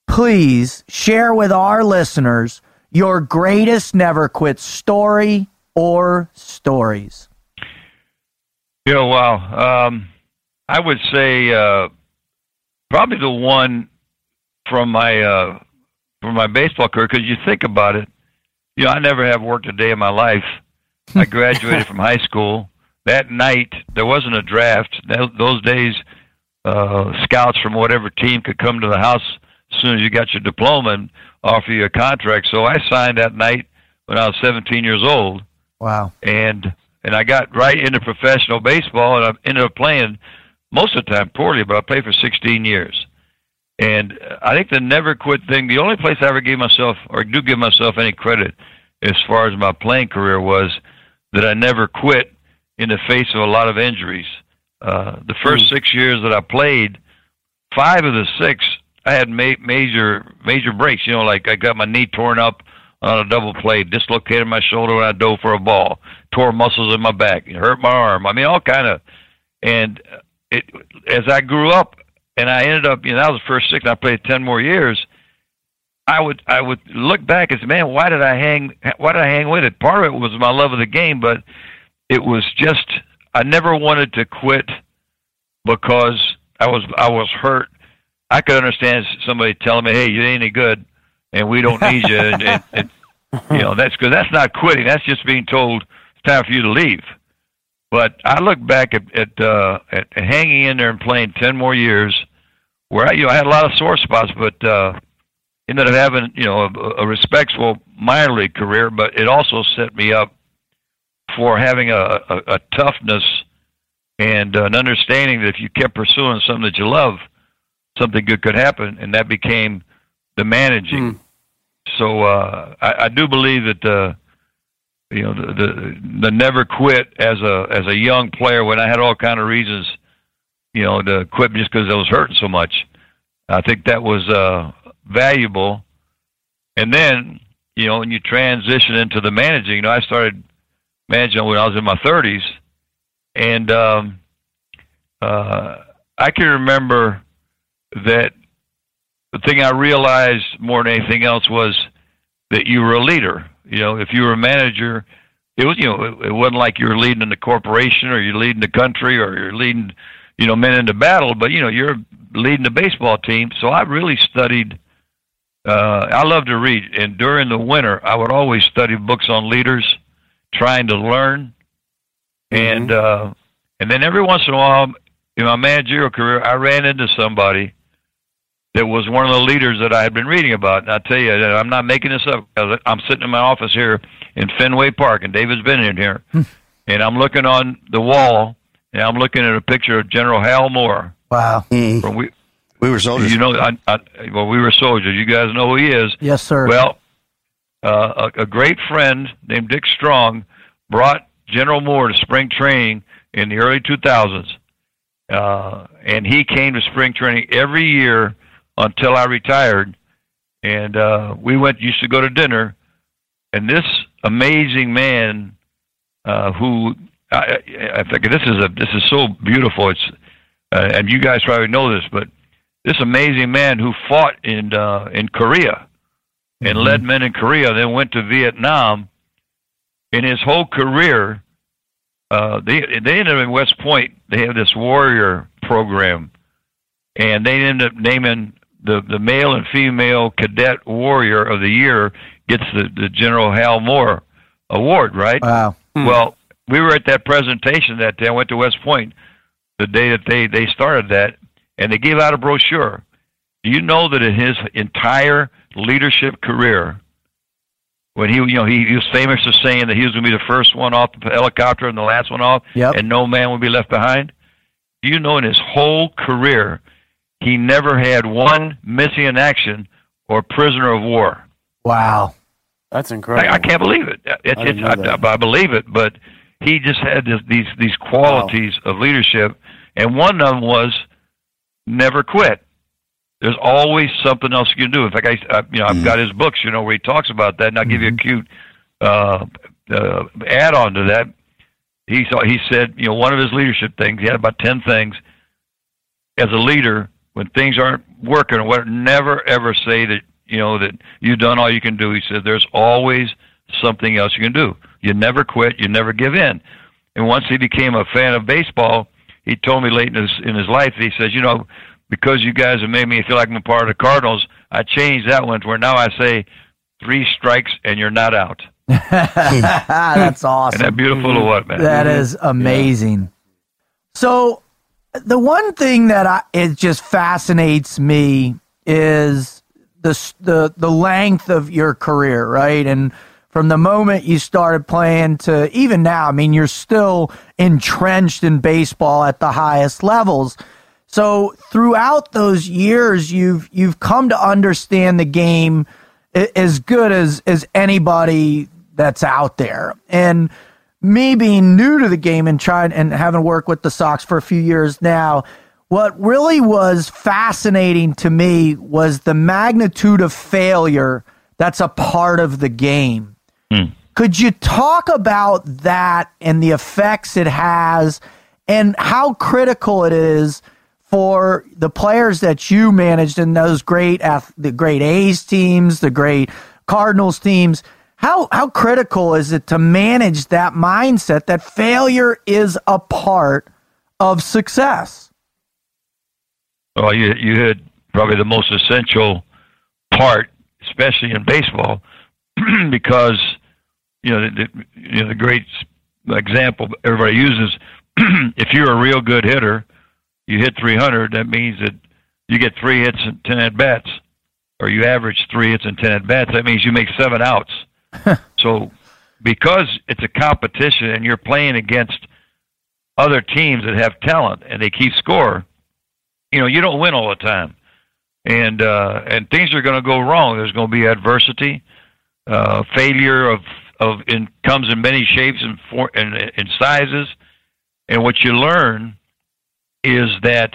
please share with our listeners your greatest never quit story or stories? Yeah, wow. Um I would say uh, probably the one from my uh, from my baseball career because you think about it, you know, I never have worked a day in my life. I graduated from high school. That night, there wasn't a draft. Those days, uh, scouts from whatever team could come to the house soon as you got your diploma and offer you a contract. So I signed that night when I was 17 years old. Wow. And and I got right into professional baseball, and I ended up playing most of the time poorly, but I played for 16 years. And I think the never quit thing, the only place I ever gave myself, or do give myself any credit as far as my playing career was that I never quit in the face of a lot of injuries. Uh, the first mm. six years that I played, five of the six, I had ma- major major breaks. You know, like I got my knee torn up on a double play, dislocated my shoulder when I dove for a ball, tore muscles in my back, hurt my arm. I mean, all kind of. And it as I grew up and I ended up, you know, that was the first six. I played ten more years. I would I would look back and say, man, why did I hang? Why did I hang with it? Part of it was my love of the game, but it was just I never wanted to quit because I was I was hurt. I could understand somebody telling me, "Hey, you ain't any good, and we don't need you," and, and, and you know that's because that's not quitting. That's just being told it's time for you to leave. But I look back at at, uh, at hanging in there and playing ten more years, where I, you know I had a lot of sore spots, but uh, ended up having you know a, a respectful minor league career. But it also set me up for having a, a, a toughness and an understanding that if you kept pursuing something that you love, something good could happen, and that became the managing. Mm. So uh, I, I do believe that. Uh, you know the, the the never quit as a as a young player when I had all kind of reasons, you know, to quit just because I was hurting so much. I think that was uh, valuable. And then, you know, when you transition into the managing, you know, I started managing when I was in my 30s, and um, uh, I can remember that the thing I realized more than anything else was that you were a leader you know, if you were a manager, it was you know it, it wasn't like you were leading the corporation or you're leading the country or you're leading you know men into battle, but you know you're leading the baseball team. So I really studied. Uh, I love to read, and during the winter, I would always study books on leaders, trying to learn. Mm-hmm. And uh, and then every once in a while, in my managerial career, I ran into somebody that was one of the leaders that I had been reading about. And I tell you, I'm not making this up. I'm sitting in my office here in Fenway Park, and David's been in here, Hmm. and I'm looking on the wall, and I'm looking at a picture of General Hal Moore. Wow. From we, we were soldiers. You know, I, I, well, we were soldiers. You guys know who he is. Yes, sir. Well, uh, a, a great friend named Dick Strong brought General Moore to spring training in the early 2000s. Uh, and he came to spring training every year until I retired. And uh, we went, used to go to dinner. And this amazing man, uh, who I, I think this is a this is so beautiful. It's uh, and you guys probably know this, but this amazing man who fought in uh, in Korea and led men in Korea, then went to Vietnam. In his whole career, uh, they they ended up in West Point. They have this warrior program, and they ended up naming the the male and female cadet warrior of the year gets the the General Hal Moore award, right? Wow. Hmm. Well, we were at that presentation that day. I went to West Point the day that they they started that, and they gave out a brochure. Do you know that in his entire leadership career, when he you know he, he was famous for saying that he was going to be the first one off the helicopter and the last one off, Yep. and no man would be left behind. Do you know in his whole career, he never had one missing in action or prisoner of war. Wow. That's incredible. I, I can't believe it. It's, I didn't it's. I, I believe it, but he just had this, these these qualities of leadership, and one of them was never quit. There's always something else you can do. In fact, I, I you know I've got his books, you know, where he talks about that, and I'll give you a cute uh, uh, add on to that. He saw, he said, you know, one of his leadership things. He had about ten things. As a leader, when things aren't working or what, never ever say that you know that you've done all you can do. He said, there's always something else you can do. You never quit. You never give in. And once he became a fan of baseball, he told me late in his in his life. He says, you know, because you guys have made me feel like I'm a part of the Cardinals, I changed that one to where now I say three strikes and you're not out. That's awesome. Isn't that beautiful or mm-hmm. what, man? That is amazing. So, the one thing that I, it just fascinates me is the the the length of your career, right? And from the moment you started playing to even now, I mean, you're still entrenched in baseball at the highest levels. So throughout those years, you've you've come to understand the game as good as as anybody that's out there. And me being new to the game and trying and having worked with the Sox for a few years now, what really was fascinating to me was the magnitude of failure that's a part of the game. Hmm. Could you talk about that and the effects it has and how critical it is for the players that you managed in those great the great A's teams, the great Cardinals teams? How how critical is it to manage that mindset that failure is a part of success? Well, you you hit probably the most essential part, especially in baseball, because you know the, the you know the great example everybody uses. if you're a real good hitter, you hit 300. That means that you get three hits and ten at bats, or you average three hits and ten at bats. That means you make seven outs. so, because it's a competition and you're playing against other teams that have talent and they keep score, you know you don't win all the time, and uh, and things are going to go wrong. There's going to be adversity, uh, failure of of in comes in many shapes and for and, and sizes, and what you learn is that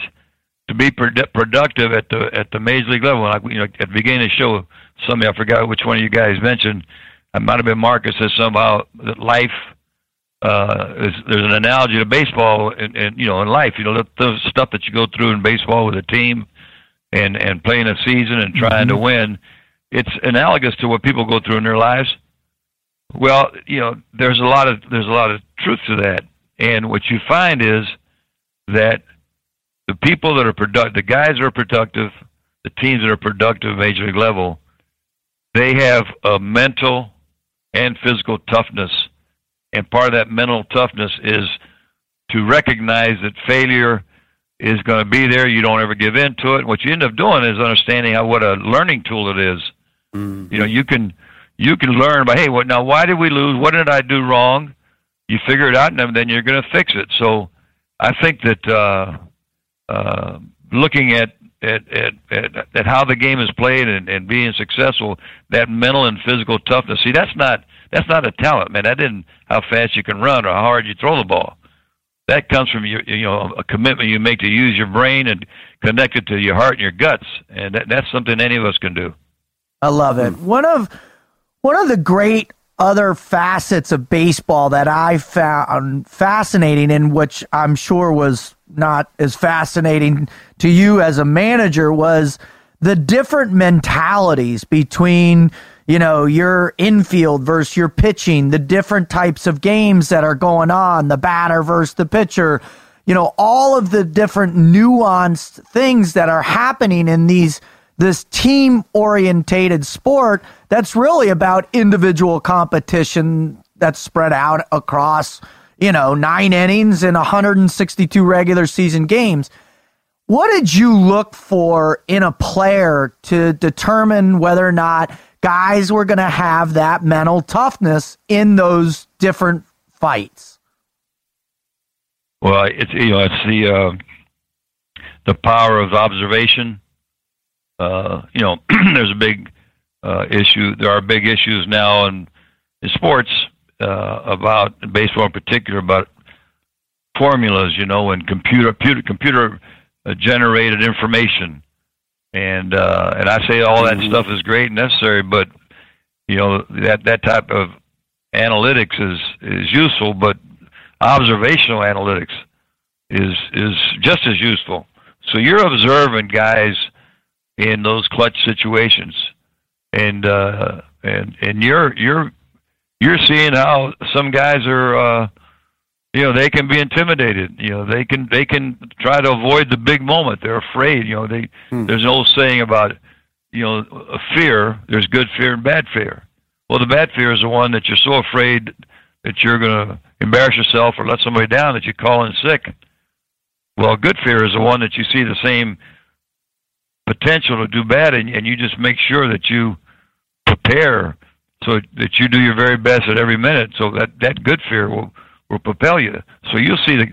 to be produ- productive at the at the major league level. Like you know, at the beginning of the show, somebody I forgot which one of you guys mentioned. It might have been Marcus said somehow that life uh, is, there's an analogy to baseball and, and you know in life. You know the, the stuff that you go through in baseball with a team and and playing a season and trying to win. It's analogous to what people go through in their lives. Well, you know, there's a lot of there's a lot of truth to that, and what you find is that the people that are productive, the guys that are productive, the teams that are productive at major league level, they have a mental and physical toughness, and part of that mental toughness is to recognize that failure is going to be there. You don't ever give in to it. What you end up doing is understanding how what a learning tool it is. Mm-hmm. You know, you can you can learn by hey, what now? Why did we lose? What did I do wrong? You figure it out, and then you're going to fix it. So, I think that uh, uh, looking at at, at at at how the game is played and, and being successful, that mental and physical toughness. See, that's not that's not a talent, man. That didn't how fast you can run or how hard you throw the ball. That comes from your you know a commitment you make to use your brain and connect it to your heart and your guts, and that, that's something any of us can do. I love it. One of one of the great other facets of baseball that I found fascinating, and which I'm sure was not as fascinating to you as a manager, was the different mentalities between you know your infield versus your pitching, the different types of games that are going on, the batter versus the pitcher. You know, all of the different nuanced things that are happening in these this team orientated sport that's really about individual competition that's spread out across, you know, nine innings and 162 regular season games. What did you look for in a player to determine whether or not guys were going to have that mental toughness in those different fights? Well, it's you know it's the uh, the power of observation uh, you know, there's a big uh, issue. There are big issues now in, in sports uh, about baseball in particular about formulas, you know, and computer computer computer uh, generated information. And uh, and I say all that mm-hmm. stuff is great and necessary, but you know that that type of analytics is is useful, but observational analytics is is just as useful. So you're observing guys in those clutch situations, and uh, and and you're you're you're seeing how some guys are. Uh, you know they can be intimidated. You know they can they can try to avoid the big moment. They're afraid. You know they hmm. there's an old saying about you know a fear there's good fear and bad fear. Well the bad fear is the one that you're so afraid that you're going to embarrass yourself or let somebody down that you call in sick. Well good fear is the one that you see the same potential to do bad, and, and you just make sure that you prepare so that you do your very best at every minute. So that that good fear will will propel you. So you'll see the,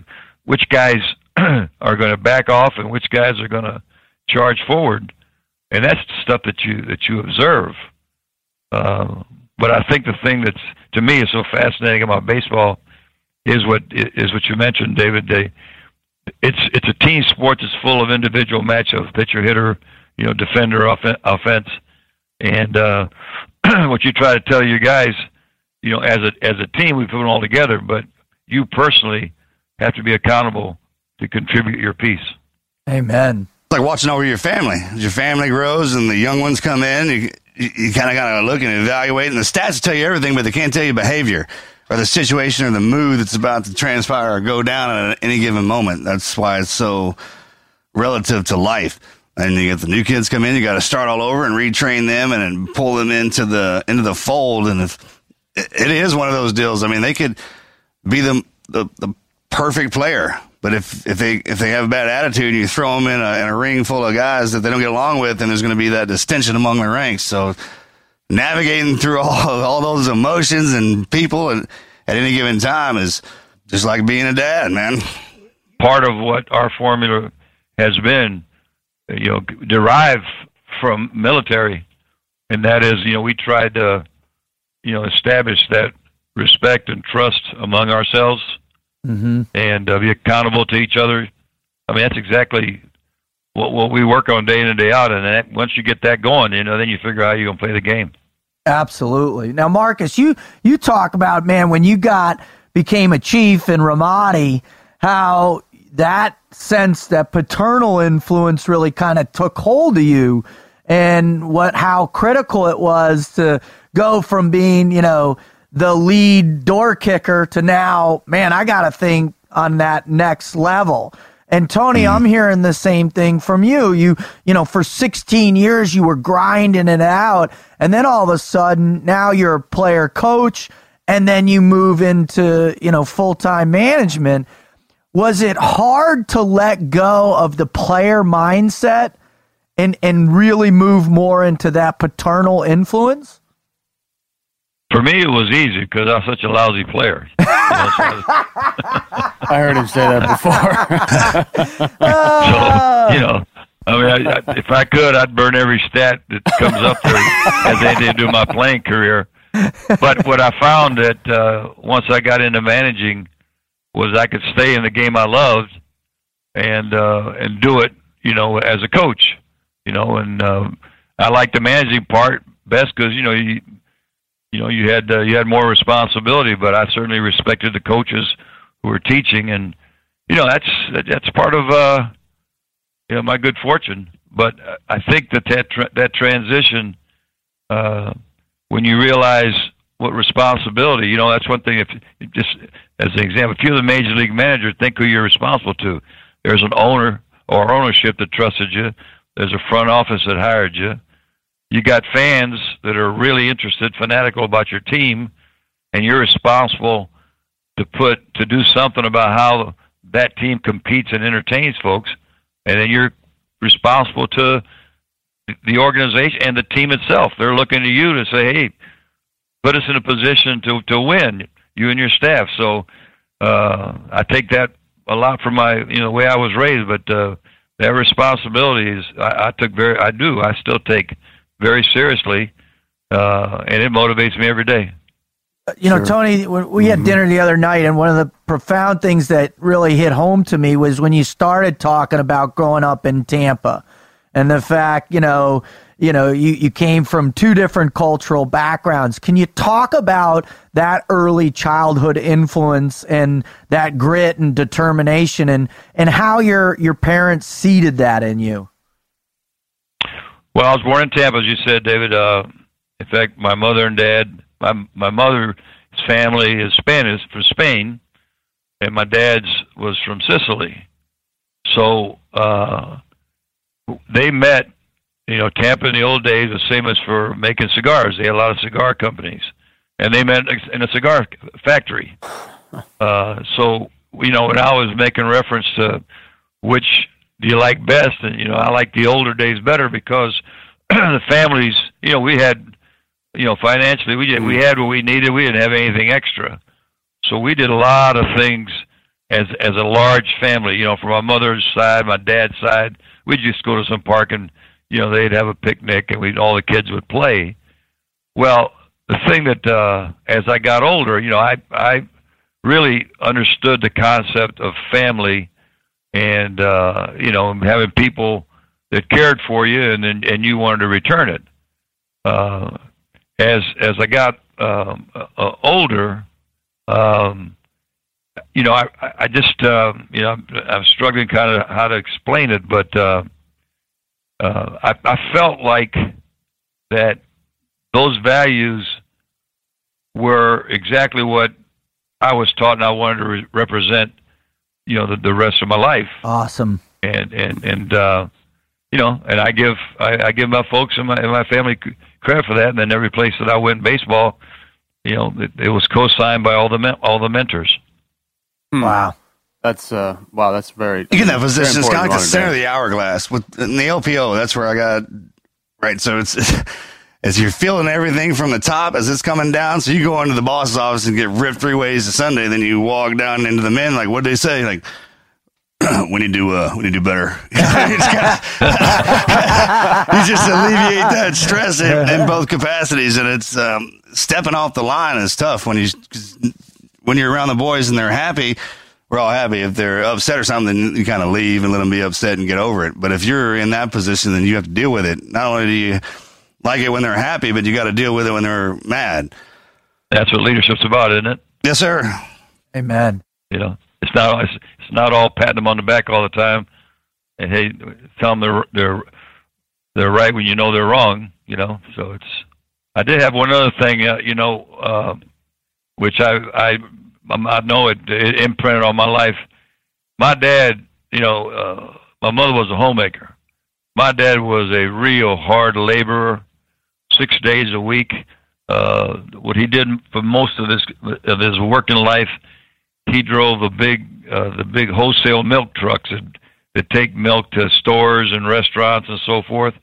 which guys are going to back off and which guys are going to charge forward, and that's the stuff that you that you observe. Uh, but I think the thing that's to me is so fascinating about baseball is what is what you mentioned, David. They it's it's a team sport that's full of individual matchups, pitcher, hitter, you know, defender, off- offense, and uh, what you try to tell your guys, you know, as a as a team, we put it all together, but you personally have to be accountable to contribute your piece. Amen. It's like watching over your family. As your family grows and the young ones come in, you you, you kind of got to look and evaluate, and the stats tell you everything, but they can't tell you behavior or the situation or the mood that's about to transpire or go down at any given moment. That's why it's so relative to life. And you get the new kids come in, you got to start all over and retrain them and then pull them into the into the fold. And if it is one of those deals, I mean, they could be the the, the perfect player, but if if they if they have a bad attitude, and you throw them in a, in a ring full of guys that they don't get along with, then there's going to be that distension among the ranks. So navigating through all all those emotions and people and at any given time is just like being a dad, man. Part of what our formula has been, you know, derived from military, and that is, you know, we tried to, you know, establish that respect and trust among ourselves, mm-hmm. and uh, be accountable to each other. I mean, that's exactly what what we work on day in and day out. And that, once you get that going, you know, then you figure out how you're gonna play the game. Absolutely. Now, Marcus, you you talk about man when you got became a chief in Ramadi, how that sense that paternal influence really kind of took hold of you, and what how critical it was to go from being you know the lead door kicker to now, man, I got to think on that next level. And Tony, mm. I'm hearing the same thing from you. You, you know, for 16 years you were grinding it out, and then all of a sudden now you're a player coach, and then you move into you know full time management. was it hard to let go of the player mindset and and really move more into that paternal influence? For me, it was easy because I was such a lousy player. You know, so I I heard him say that before. so you know, I mean, I, I, if I could, I'd burn every stat that comes up there as anything to do with my playing career. But what I found that uh, once I got into managing was I could stay in the game I loved and uh, and do it, you know, as a coach, you know, and uh, I like the managing part best because you know you you know you had uh, you had more responsibility, but I certainly respected the coaches who were teaching, and you know that's that's part of uh, you know my good fortune. But I think that that tra- that transition, uh, when you realize what responsibility, you know, that's one thing. If just as an example, if you're the major league manager, think who you're responsible to. There's an owner or ownership that trusted you. There's a front office that hired you. You got fans that are really interested, fanatical about your team, and you're responsible to put to do something about how that team competes and entertains folks, and then you're responsible to the organization and the team itself. They're looking to you to say, "Hey, put us in a position to to win." You and your staff. So uh, I take that a lot from my you know the way I was raised, but uh, that responsibility is I, I took very I do I still take very seriously, uh, and it motivates me every day. You know, Tony, when we had dinner the other night, and one of the profound things that really hit home to me was when you started talking about growing up in Tampa and the fact, you know, you know, you, you came from two different cultural backgrounds. Can you talk about that early childhood influence and that grit and determination and, and how your your parents seeded that in you? Well, I was born in Tampa, as you said, David. Uh, in fact, my mother and dad, my my mother's family is Spanish from Spain, and my dad's was from Sicily. So uh, they met. You know, Tampa in the old days was famous for making cigars. They had a lot of cigar companies, and they met in a cigar factory. Uh, so you know, when I was making reference to which do you like best, and you know, I like the older days better because the families. You know, we had, you know, financially we did, we had what we needed. We didn't have anything extra, so we did a lot of things as as a large family. You know, from my mother's side, my dad's side, we'd just go to some park and you know they'd have a picnic and we all the kids would play. Well, the thing that uh, as I got older, you know, I I really understood the concept of family and uh, you know having people that cared for you and and, and you wanted to return it. Uh, as as I got um, uh, older, um, you know, I I just uh, you know I'm, I'm struggling kind of how to explain it, but uh, uh, I I felt like that those values were exactly what I was taught, and I wanted to re- represent you know the, the rest of my life Awesome. and and and uh you know and i give i, I give my folks and my and my family credit for that and then every place that i went in baseball you know it, it was co-signed by all the men, all the mentors Wow. That's uh, wow. That's very. You get in that position. It's kind important of like the center of the hourglass. With in the LPO, that's where I got right. So it's as you're feeling everything from the top as it's coming down. So you go into the boss's office and get ripped three ways to Sunday. Then you walk down into the men. Like, what did they say? Like, we need to do. Uh, we need to do better. you, just alleviate that stress in, in both capacities, and it's um, stepping off the line is tough when you when you're around the boys and they're happy, we're all happy. If they're upset or something, you kind of leave and let them be upset and get over it. But if you're in that position, then you have to deal with it. Not only do you like it when they're happy, but you got to deal with it when they're mad. that's what leadership's about isn't it? Yes, sir. Amen. you know it's not it's, it's not all patting them on the back all the time. And hey tell them they're they're they're right when you know they're wrong you know? So it's i did have one other thing uh, you know uh, which i i i know it, it imprinted on my life. My dad you know uh, my mother was a homemaker. My dad was a real hard laborer six days a week uh what he did for most of his of his working life he drove a big uh, the big wholesale milk trucks that, that take milk to stores and restaurants and so forth.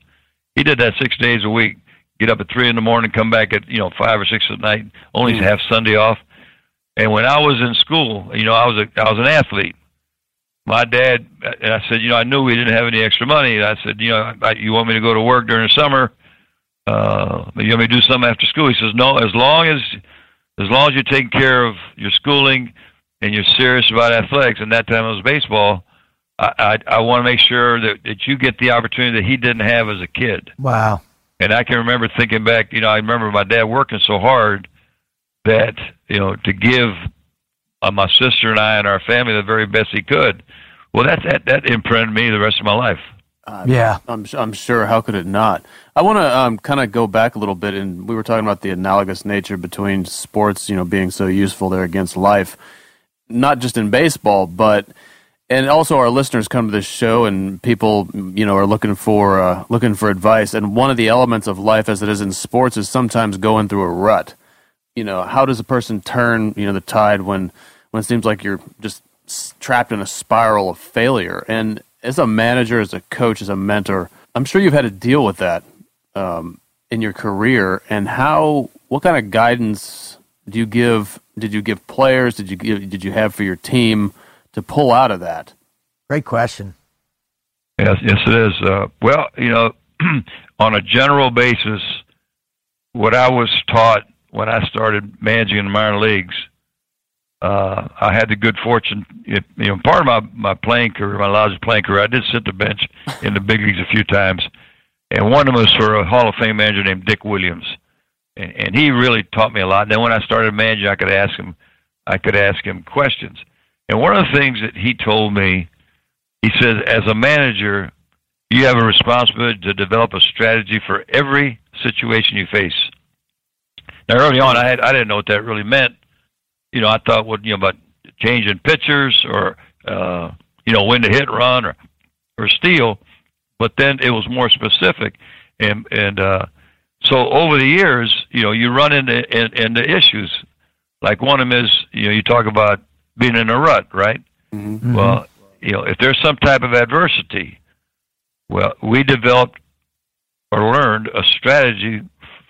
He did that six days a week. Get up at three in the morning, come back at you know five or six at night. Only mm. have Sunday off. And when I was in school, you know, I was a I was an athlete. My dad and I said, you know, I knew we didn't have any extra money. And I said, you know, I, you want me to go to work during the summer? Uh, you want me to do something after school? He says, no. As long as as long as you're taking care of your schooling and you're serious about athletics, and that time it was baseball, I, I, I want to make sure that, that you get the opportunity that he didn't have as a kid. Wow. And I can remember thinking back, you know, I remember my dad working so hard that, you know, to give uh, my sister and I and our family the very best he could. Well, that, that, that imprinted me the rest of my life. Uh, yeah. I'm, I'm sure. How could it not? I want to um, kind of go back a little bit, and we were talking about the analogous nature between sports, you know, being so useful there against life, not just in baseball, but and also our listeners come to this show, and people, you know, are looking for uh, looking for advice. And one of the elements of life, as it is in sports, is sometimes going through a rut. You know, how does a person turn, you know, the tide when when it seems like you're just trapped in a spiral of failure? And as a manager, as a coach, as a mentor, I'm sure you've had to deal with that um, in your career. And how, what kind of guidance do you give? Did you give players? Did you give? Did you have for your team to pull out of that? Great question. Yes, yes, it is. Uh, well, you know, on a general basis, what I was taught when I started managing in the minor leagues uh, I had the good fortune, it, you know, part of my my playing career, my Logic playing career, I did sit the bench in the big leagues a few times, and one of them was for a Hall of Fame manager named Dick Williams, and, and he really taught me a lot. And then when I started managing, I could ask him, I could ask him questions, and one of the things that he told me, he says, as a manager, you have a responsibility to develop a strategy for every situation you face. Now, early on, I had I didn't know what that really meant you know, I thought, what you know, about changing pitchers or uh, you know, when to hit, run, or or steal. But then it was more specific, and and uh, so over the years, you know, you run into in, into issues. Like one of them is, you know, you talk about being in a rut, right? Mm-hmm. Well, you know, if there's some type of adversity, well, we developed or learned a strategy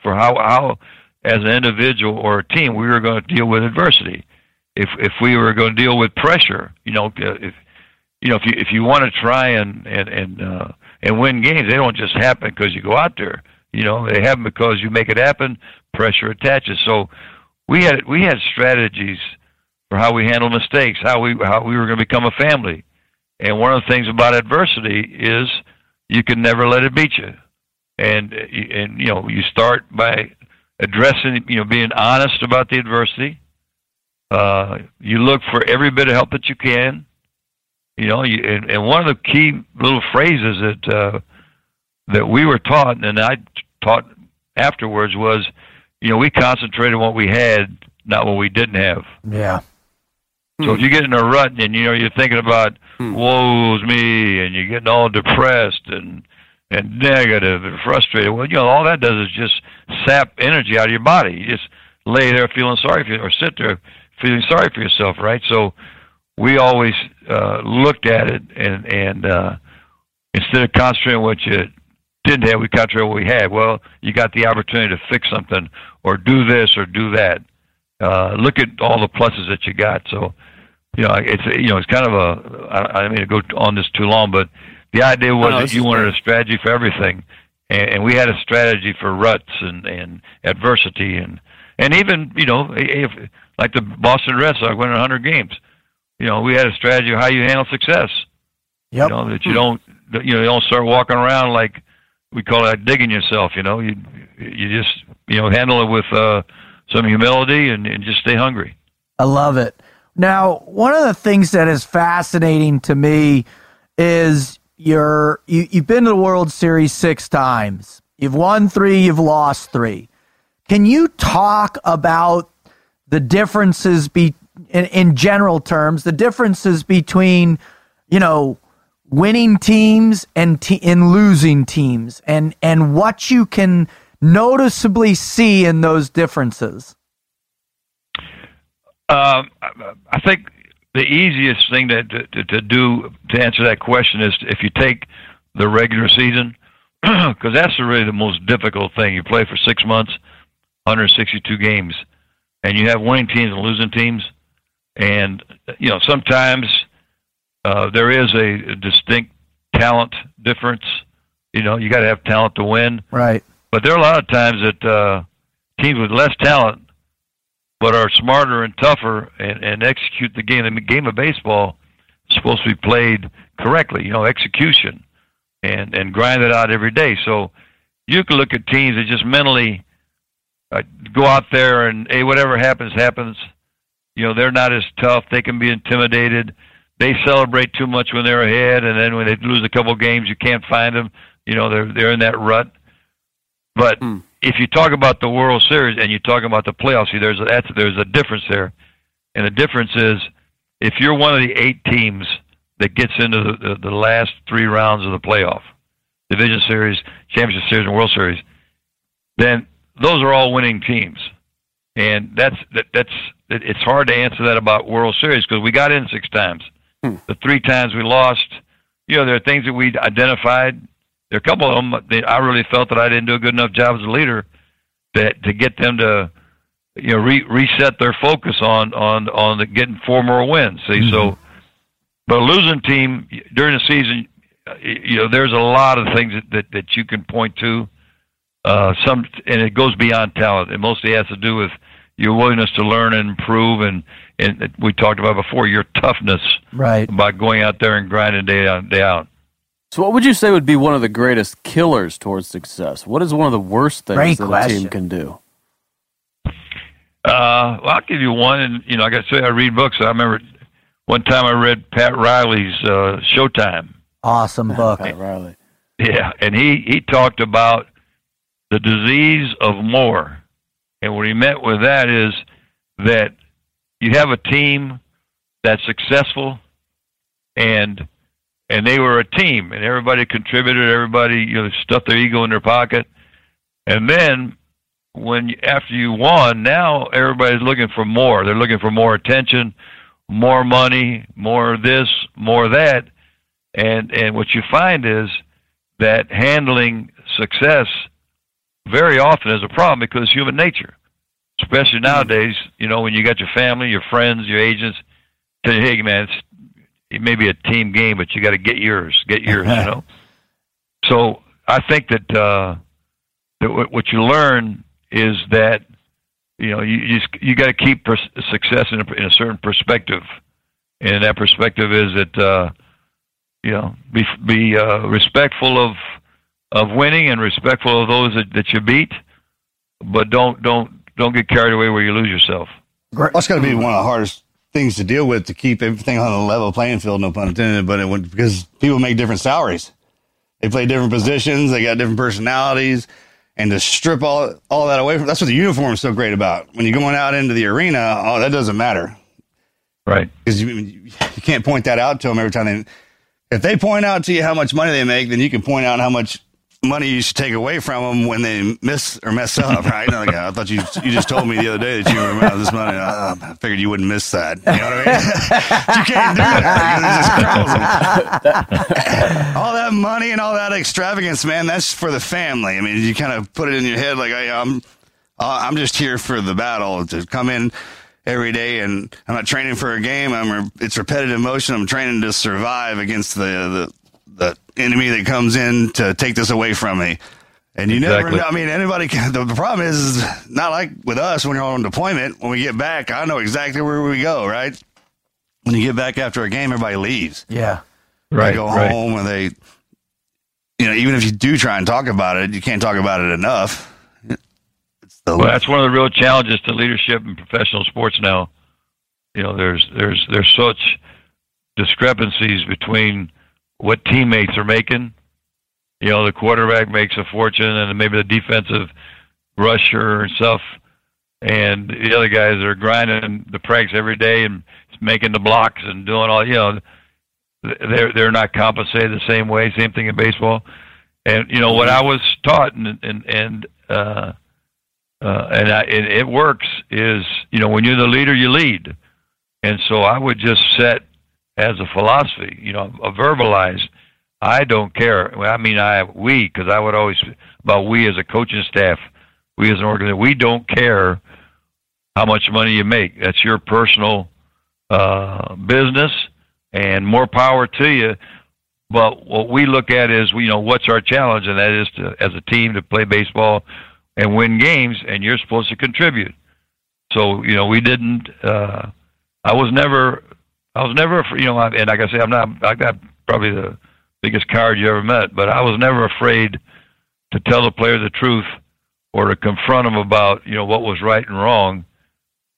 for how how as an individual or a team, we were going to deal with adversity. If if we were going to deal with pressure, you know, if you know if you if you want to try and and and uh, and win games, they don't just happen because you go out there. You know, they happen because you make it happen. Pressure attaches. So we had we had strategies for how we handle mistakes, how we how we were going to become a family. And one of the things about adversity is you can never let it beat you. And and you know you start by addressing, you know, being honest about the adversity. Uh, you look for every bit of help that you can. You know, you, and, and one of the key little phrases that uh, that we were taught, and I taught afterwards, was, you know, we concentrated on what we had, not what we didn't have. Yeah. So if you get in a rut and you know you're thinking about hmm. woe's me, and you're getting all depressed and and negative and frustrated. Well, you know, all that does is just sap energy out of your body. You just lay there feeling sorry for you, or sit there feeling sorry for yourself, right? So we always uh, looked at it, and and uh, instead of concentrating on what you didn't have, we concentrated on what we had. Well, you got the opportunity to fix something, or do this, or do that. Uh, look at all the pluses that you got. So, you know, it's you know, it's kind of a. I, I don't mean to go on this too long, but the idea was that you wanted a strategy for everything, and, and we had a strategy for ruts and and adversity and and even you know if like the Boston Red Sox winning 100 games, you know we had a strategy of how you handle success. Yep. You know that you don't you know you don't start walking around like we call it digging yourself. You know you you just you know handle it with uh, some humility and, and just stay hungry. I love it. Now, one of the things that is fascinating to me is you're you, you've been to the World Series six times. You've won three, you've lost three. Can you talk about the differences be in, in general terms, the differences between, you know, winning teams and te- and losing teams and and what you can noticeably see in those differences? Um, I think the easiest thing to, to to do to answer that question is if you take the regular season, because that's really the most difficult thing. You play for six months, 162 games, and you have winning teams and losing teams, and you know sometimes uh, there is a, a distinct talent difference. You know, you got to have talent to win. Right. But there are a lot of times that uh, teams with less talent, but are smarter and tougher and, and execute the game. The game of baseball is supposed to be played correctly. You know, execution and and grind it out every day. So you can look at teams that just mentally uh, go out there and hey, whatever happens, happens. You know, they're not as tough. They can be intimidated. They celebrate too much when they're ahead, and then when they lose a couple games, you can't find them. You know, they're they're in that rut. But Hmm. If you talk about the World Series and you talk about the playoffs, see, there's a, that's, there's a difference there, and the difference is if you're one of the eight teams that gets into the, the, the last three rounds of the playoff, division series, championship series, and World Series, then those are all winning teams, and that's that, that's it, it's hard to answer that about World Series because we got in six times. Hmm. The three times we lost, you know, there are things that we identified. There are a couple of them that I really felt that I didn't do a good enough job as a leader that to get them to you know re- reset their focus on on on the getting four more wins. See, so but a losing team during the season, you know, there's a lot of things that that, that you can point to. Uh, some and it goes beyond talent. It mostly has to do with your willingness to learn and improve, and and we talked about before your toughness Right. about going out there and grinding day out day out. So, what would you say would be one of the greatest killers towards success? What is one of the worst things Great that a question. team can do? Uh, well, I'll give you one, and you know, I like I say, I read books. I remember one time I read Pat Riley's uh, Showtime. Awesome book. Pat Riley. Yeah, and he he talked about the disease of more, and what he meant with that is that you have a team that's successful, and and they were a team, and everybody contributed. Everybody you know stuffed their ego in their pocket, and then when after you won, now everybody's looking for more. They're looking for more attention, more money, more this, more that, and and what you find is that handling success very often is a problem because human nature, especially mm-hmm. nowadays. You know, when you got your family, your friends, your agents, tell you, hey man, it's, it may be a team game, but you got to get yours, get yours. you know. So I think that uh, that what what you learn is that you know you you, just- you got to keep pers- success in a, in a certain perspective, and that perspective is that uh, you know be be uh, respectful of of winning and respectful of those that, that you beat, but don't don't don't get carried away where you lose yourself. That's got to be one of the hardest things to deal with to keep everything on a level playing field. No pun intended, but it would, because people make different salaries, they play different positions, they got different personalities, and to strip all all that away from that's what the uniform is so great about. When you're going out into the arena, oh, that doesn't matter Right. because you, you can't point that out to them every time they. If they point out to you how much money they make, then you can point out how much money you should take away from them when they miss or mess up, right? Like, I thought you you just told me the other day that you were out of this money. Uh, I figured you wouldn't miss that. You know what I mean? you can't do it all that money and all that extravagance, man, that's for the family. I mean, you kind of put it in your head like I, I'm, uh, I'm just here for the battle to come in every day, and I'm not training for a game. I'm re- it's repetitive motion. I'm training to survive against the the, the enemy that comes in to take this away from me. And you never Exactly. know. I mean, anybody can. The, the problem is, is not like with us when you're on deployment. When we get back, I know exactly where we go, right? When you get back after a game, everybody leaves. Yeah. Right. They go home and they, you know, even if you do try and talk about it, you can't talk about it enough. It's the Well, that's one of the real challenges to leadership in professional sports now. You know, there's there's there's such discrepancies between what teammates are making. You know, the quarterback makes a fortune, and maybe the defensive rusher and stuff, and the other guys are grinding the practice every day and making the blocks and doing all. You know, they're they're not compensated the same way. Same thing in baseball. And you know what I was taught, and and and uh, uh, and I, it, it works. Is you know when you're the leader, you lead. And so I would just set as a philosophy, you know, a verbalized. I don't care. I mean, I we because I would always about we as a coaching staff, we as an organization, we don't care how much money you make. That's your personal uh, business, and more power to you. But what we look at is, you know, what's our challenge, and that is to, as a team, to play baseball and win games, and you're supposed to contribute. So, you know, we didn't. Uh, I was never, I was never, you know, and like I say, I'm not. I got probably the biggest coward you ever met, but I was never afraid to tell the player the truth or to confront them about, you know, what was right and wrong.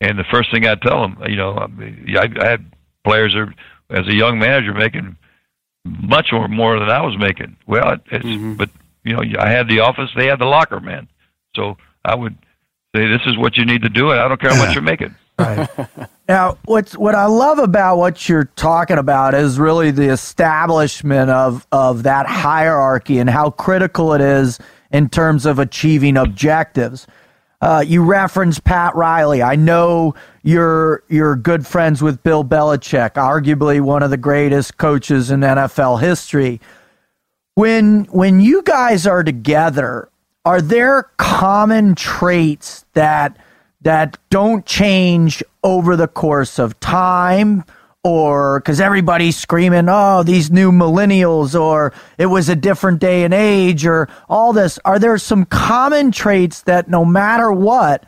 And the first thing I tell them, you know, I, I had players are as a young manager making much more more than I was making. Well, it, it's mm-hmm. but you know I had the office, they had the locker, man. So I would say this is what you need to do, and I don't care how much you're making. Right. now, what's what I love about what you're talking about is really the establishment of of that hierarchy and how critical it is in terms of achieving objectives. Uh, you referenced Pat Riley. I know you're you're good friends with Bill Belichick, arguably one of the greatest coaches in NFL history. When when you guys are together, are there common traits that that don't change over the course of time? or because everybody's screaming, oh, these new millennials, or it was a different day and age, or all this. Are there some common traits that no matter what,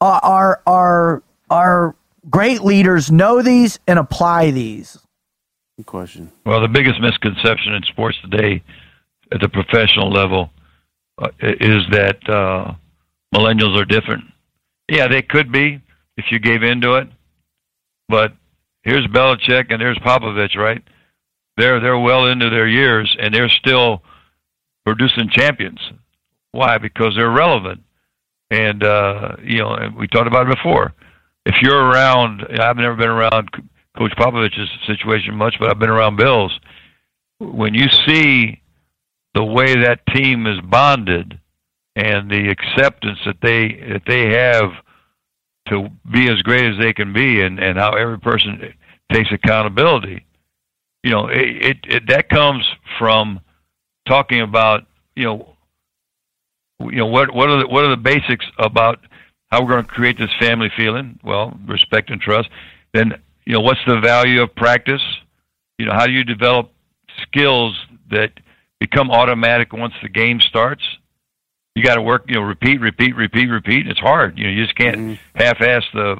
uh, are are are great leaders know these and apply these? Good question. Well, the biggest misconception in sports today, at the professional level, uh, is that uh, millennials are different. Yeah, they could be if you gave into it, but here's Belichick and there's Popovich, right? They're they're well into their years and they're still producing champions. Why? Because they're relevant. And uh, you know, we talked about it before. If you're around, I've never been around Coach Popovich's situation much, but I've been around Bill's. When you see the way that team is bonded and the acceptance that they that they have to be as great as they can be and, and how every person takes accountability. You know, it, it, it that comes from talking about, you know, you know what what are the what are the basics about how we're going to create this family feeling? Well, respect and trust. Then, you know, what's the value of practice? You know, how do you develop skills that become automatic once the game starts? You got to work, you know, repeat, repeat, repeat, repeat. It's hard. You know, you just can't mm-hmm. half-ass the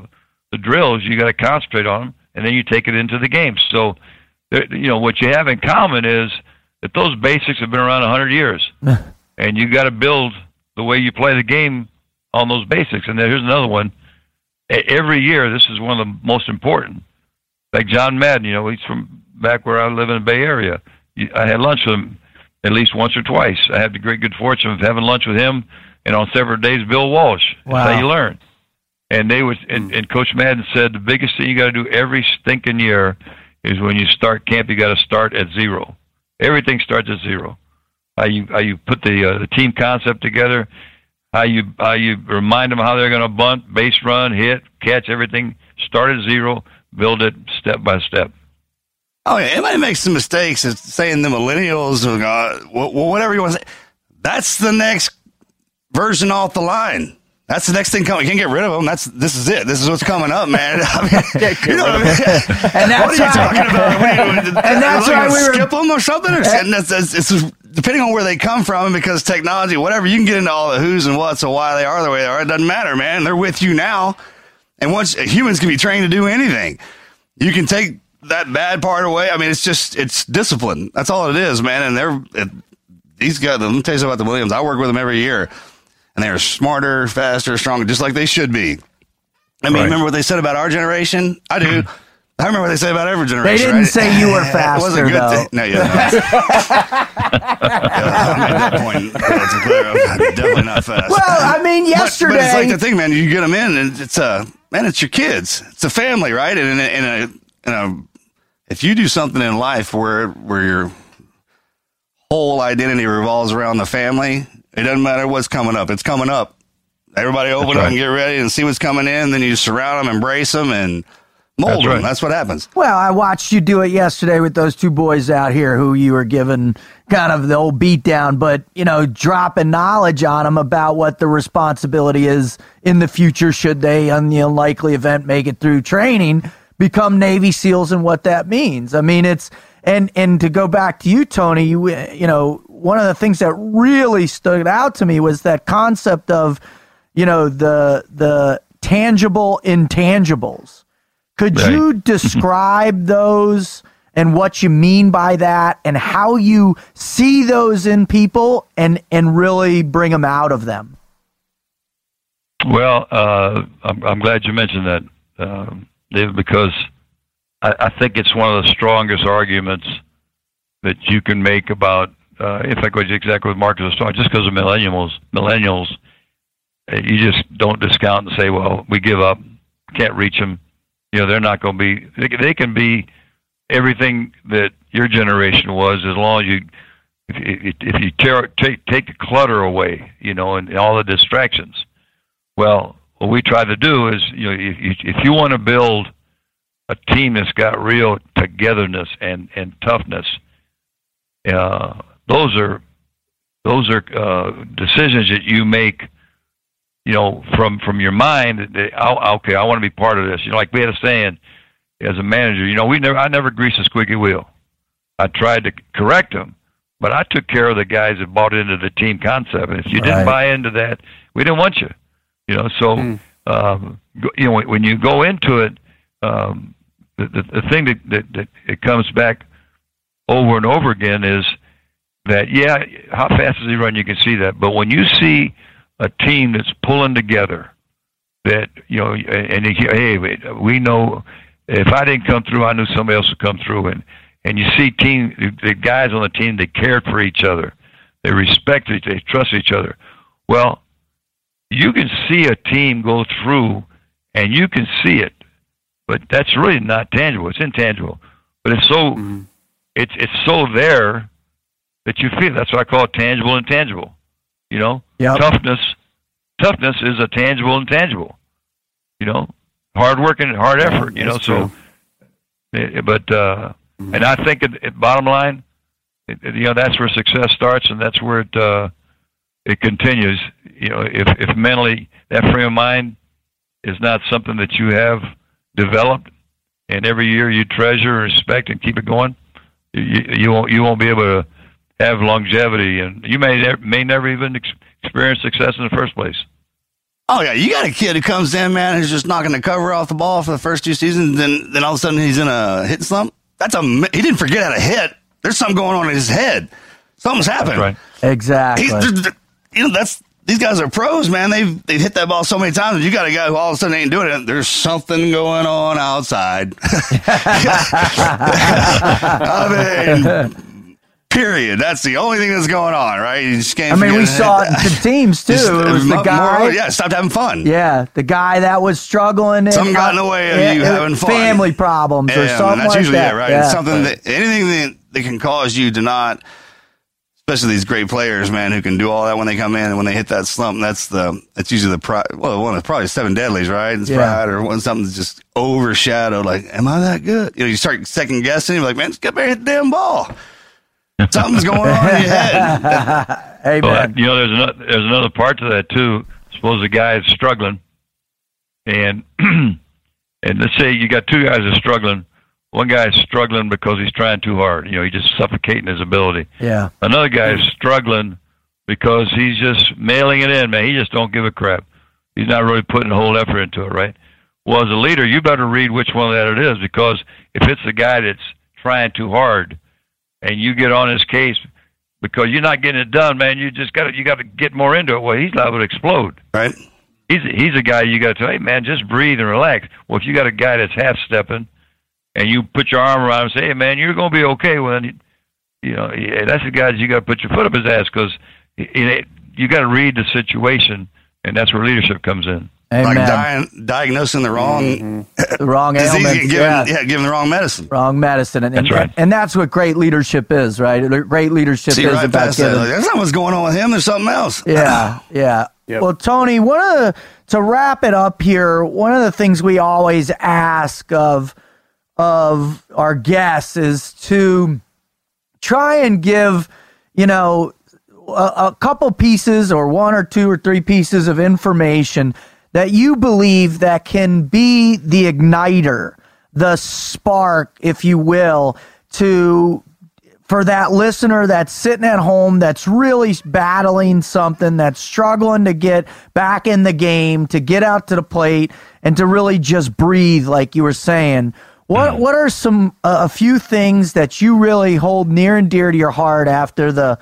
the drills. You got to concentrate on them, and then you take it into the game. So, you know, what you have in common is that those basics have been around a hundred years, and you got to build the way you play the game on those basics. And then here's another one. Every year, this is one of the most important. Like John Madden, you know, he's from back where I live in the Bay Area. I had lunch with him at least once or twice. I had the great good fortune of having lunch with him, and on several days, Bill Walsh. Wow. That's how you learn. And they was, and, and Coach Madden said the biggest thing you got to do every stinking year is when you start camp, you got to start at zero. Everything starts at zero. How you how you put the uh, the team concept together, how you how you remind them how they're going to bunt, base run, hit, catch, everything. Start at zero, build it step by step. Oh yeah, everybody makes some mistakes. It's saying the millennials or uh, whatever you want to say. That's the next version off the line. That's the next thing coming. You can't get rid of them. That's this is it. This is what's coming up, man. I mean, you know what I mean? And that's what are you talking about? and that's why we were skip them or something. Or, and that's, that's, it's depending on where they come from, because technology, whatever, you can get into all the who's and what's and why they are the way they are. It doesn't matter, man. They're with you now, and once humans can be trained to do anything, you can take that bad part away. I mean, it's just it's discipline. That's all it is, man. And they're it, these guys. Let me tell you something about the Williams. I work with them every year, and they are smarter, faster, stronger, just like they should be. I mean, right. remember what they said about our generation? I do. I remember what they said about every generation. They didn't right? say you were faster. it wasn't good. Though. Thing. No, yeah, no. yeah, that point, definitely not fast. Well, I mean, yesterday. But, but, it's like the thing, man. You get them in, and it's a uh, man. It's your kids. It's a family, right? And in a, in a, in a if you do something in life where where your whole identity revolves around the family, it doesn't matter what's coming up. It's coming up. Everybody open right. up and get ready and see what's coming in. Then you surround them, embrace them, and mold That's them. right. That's what happens. Well, I watched you do it yesterday with those two boys out here who you were giving kind of the old beat down, but, you know, dropping knowledge on them about what the responsibility is in the future should they, on the unlikely event, make it through training, become Navy SEALs and what that means. I mean, it's, and, and to go back to you, Tony, you, you know, one of the things that really stood out to me was that concept of, you know, the, the tangible intangibles. Could Right. you describe those and what you mean by that and how you see those in people and and really bring them out of them? Well, uh, I'm, I'm glad you mentioned that, um, David, because I, I think it's one of the strongest arguments that you can make about. Uh, in fact, what exactly what Marcus was talking, just because of millennials, millennials, uh, you just don't discount and say, "Well, we give up, can't reach them." You know, they're not going to be. They, they can be everything that your generation was, as long as you, if, if, you tear, take take the clutter away, you know, and all the distractions. Well, what we try to do is, you know, if you, if you want to build a team that's got real togetherness and and toughness, uh, those are those are uh, decisions that you make, you know, from from your mind. That, that, "Oh, okay, I want to be part of this. You know, like we had a saying as a manager. You know, we never I never greased a squeaky wheel. I tried to correct them, but I took care of the guys that bought into the team concept. And if you Right. didn't buy into that, we didn't want you. You know, so um, you know when, you go into it, um, the, the the thing that, that that it comes back over and over again is that yeah, how fast does he run? You can see that, but when you see a team that's pulling together, that you know, and you, hey, we know if I didn't come through, I knew somebody else would come through, and and you see team the guys on the team they cared for each other, they respected, they trust each other. Well, you can see a team go through, and you can see it, but that's really not tangible. It's intangible, but it's so it's it's so there that you feel. That's what I call it tangible and tangible. You know, Yep. toughness toughness is a tangible and tangible. You know, hard work and hard effort. You know, so. eh, But uh, and I think at, at bottom line, it, it- you know, that's where success starts, and that's where it uh, it continues. You know, if if mentally that frame of mind is not something that you have developed, and every year you treasure, and respect, and keep it going, you you won't you won't be able to have longevity, and you may ne- may never even ex- experience success in the first place. Oh yeah, you got a kid who comes in, man, who's just knocking the cover off the ball for the first two seasons, then then all of a sudden he's in a hitting slump. That's a he didn't forget how to hit. There's something going on in his head. Something's happened. Right. Exactly. He's, there's- there- you know, that's these guys are pros, man. They've they've hit that ball so many times. You got a guy who all of a sudden ain't doing it. There's something going on outside. I mean, period. That's the only thing that's going on, right? You just can't. I mean, we saw it the teams too. Just, It was the guy. more- yeah, stopped having fun. Yeah, the guy that was struggling. and- Something got in the way of you uh, having fun. Family problems or Yeah, something that's like usually that. it, right? Yeah. Something that anything that, that can cause you to not, especially these great players, man, who can do all that when they come in and when they hit that slump. That's the that's usually the pride. Well, one of probably seven deadlies, right? It's Yeah. pride or when something's just overshadowed. Like, am I that good? You know, you start second guessing. You're like, man, just get better hit the damn ball. Something's going on in your head. Hey But you know, there's another there's another part to that too. Suppose the guy is struggling, and and let's say you got two guys that are struggling. One guy is struggling because he's trying too hard. You know, he's just suffocating his ability. yeah, Another guy is struggling because he's just mailing it in, man. He just don't give a crap. He's not really putting the whole effort into it, right? Well, as a leader, you better read which one that it is because if it's the guy that's trying too hard, and you get on his case because you're not getting it done, man, you just got to you got to get more into it. Well, he's liable to explode. Right? He's he's a guy you got to tell, hey man, just breathe and relax. Well, if you got a guy that's half stepping, and you put your arm around him and say, hey man, you're going to be okay. Well, then, you know, yeah, that's the guy that you got to put your foot up his ass because you got to read the situation, and that's where leadership comes in. Like amen. di- diagnosing the wrong the wrong disease ailments. and giving, yeah. yeah. giving the wrong medicine. Wrong medicine, and, That's and, right. and that's what great leadership is, right? Great leadership See is right about past that. That's not what's going on with him. There's something else. yeah, yeah. Yep. Well, Tony, one of the, to wrap it up here, one of the things we always ask of of our guests is to try and give, you know, a, a couple pieces or one or two or three pieces of information that you believe that can be the igniter, the spark, if you will, to for that listener that's sitting at home that's really battling something that's struggling to get back in the game to get out to the plate and to really just breathe like you were saying what what are some uh, a few things that you really hold near and dear to your heart after the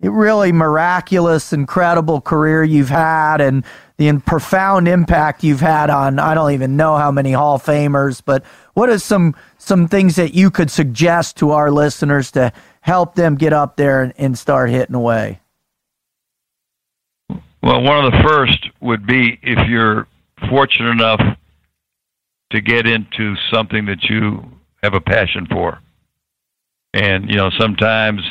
really miraculous incredible career you've had and the profound impact you've had on I don't even know how many Hall of Famers but what are some some things that you could suggest to our listeners to help them get up there and, and start hitting away? Well, one of the first would be if you're fortunate enough to get into something that you have a passion for. And, you know, sometimes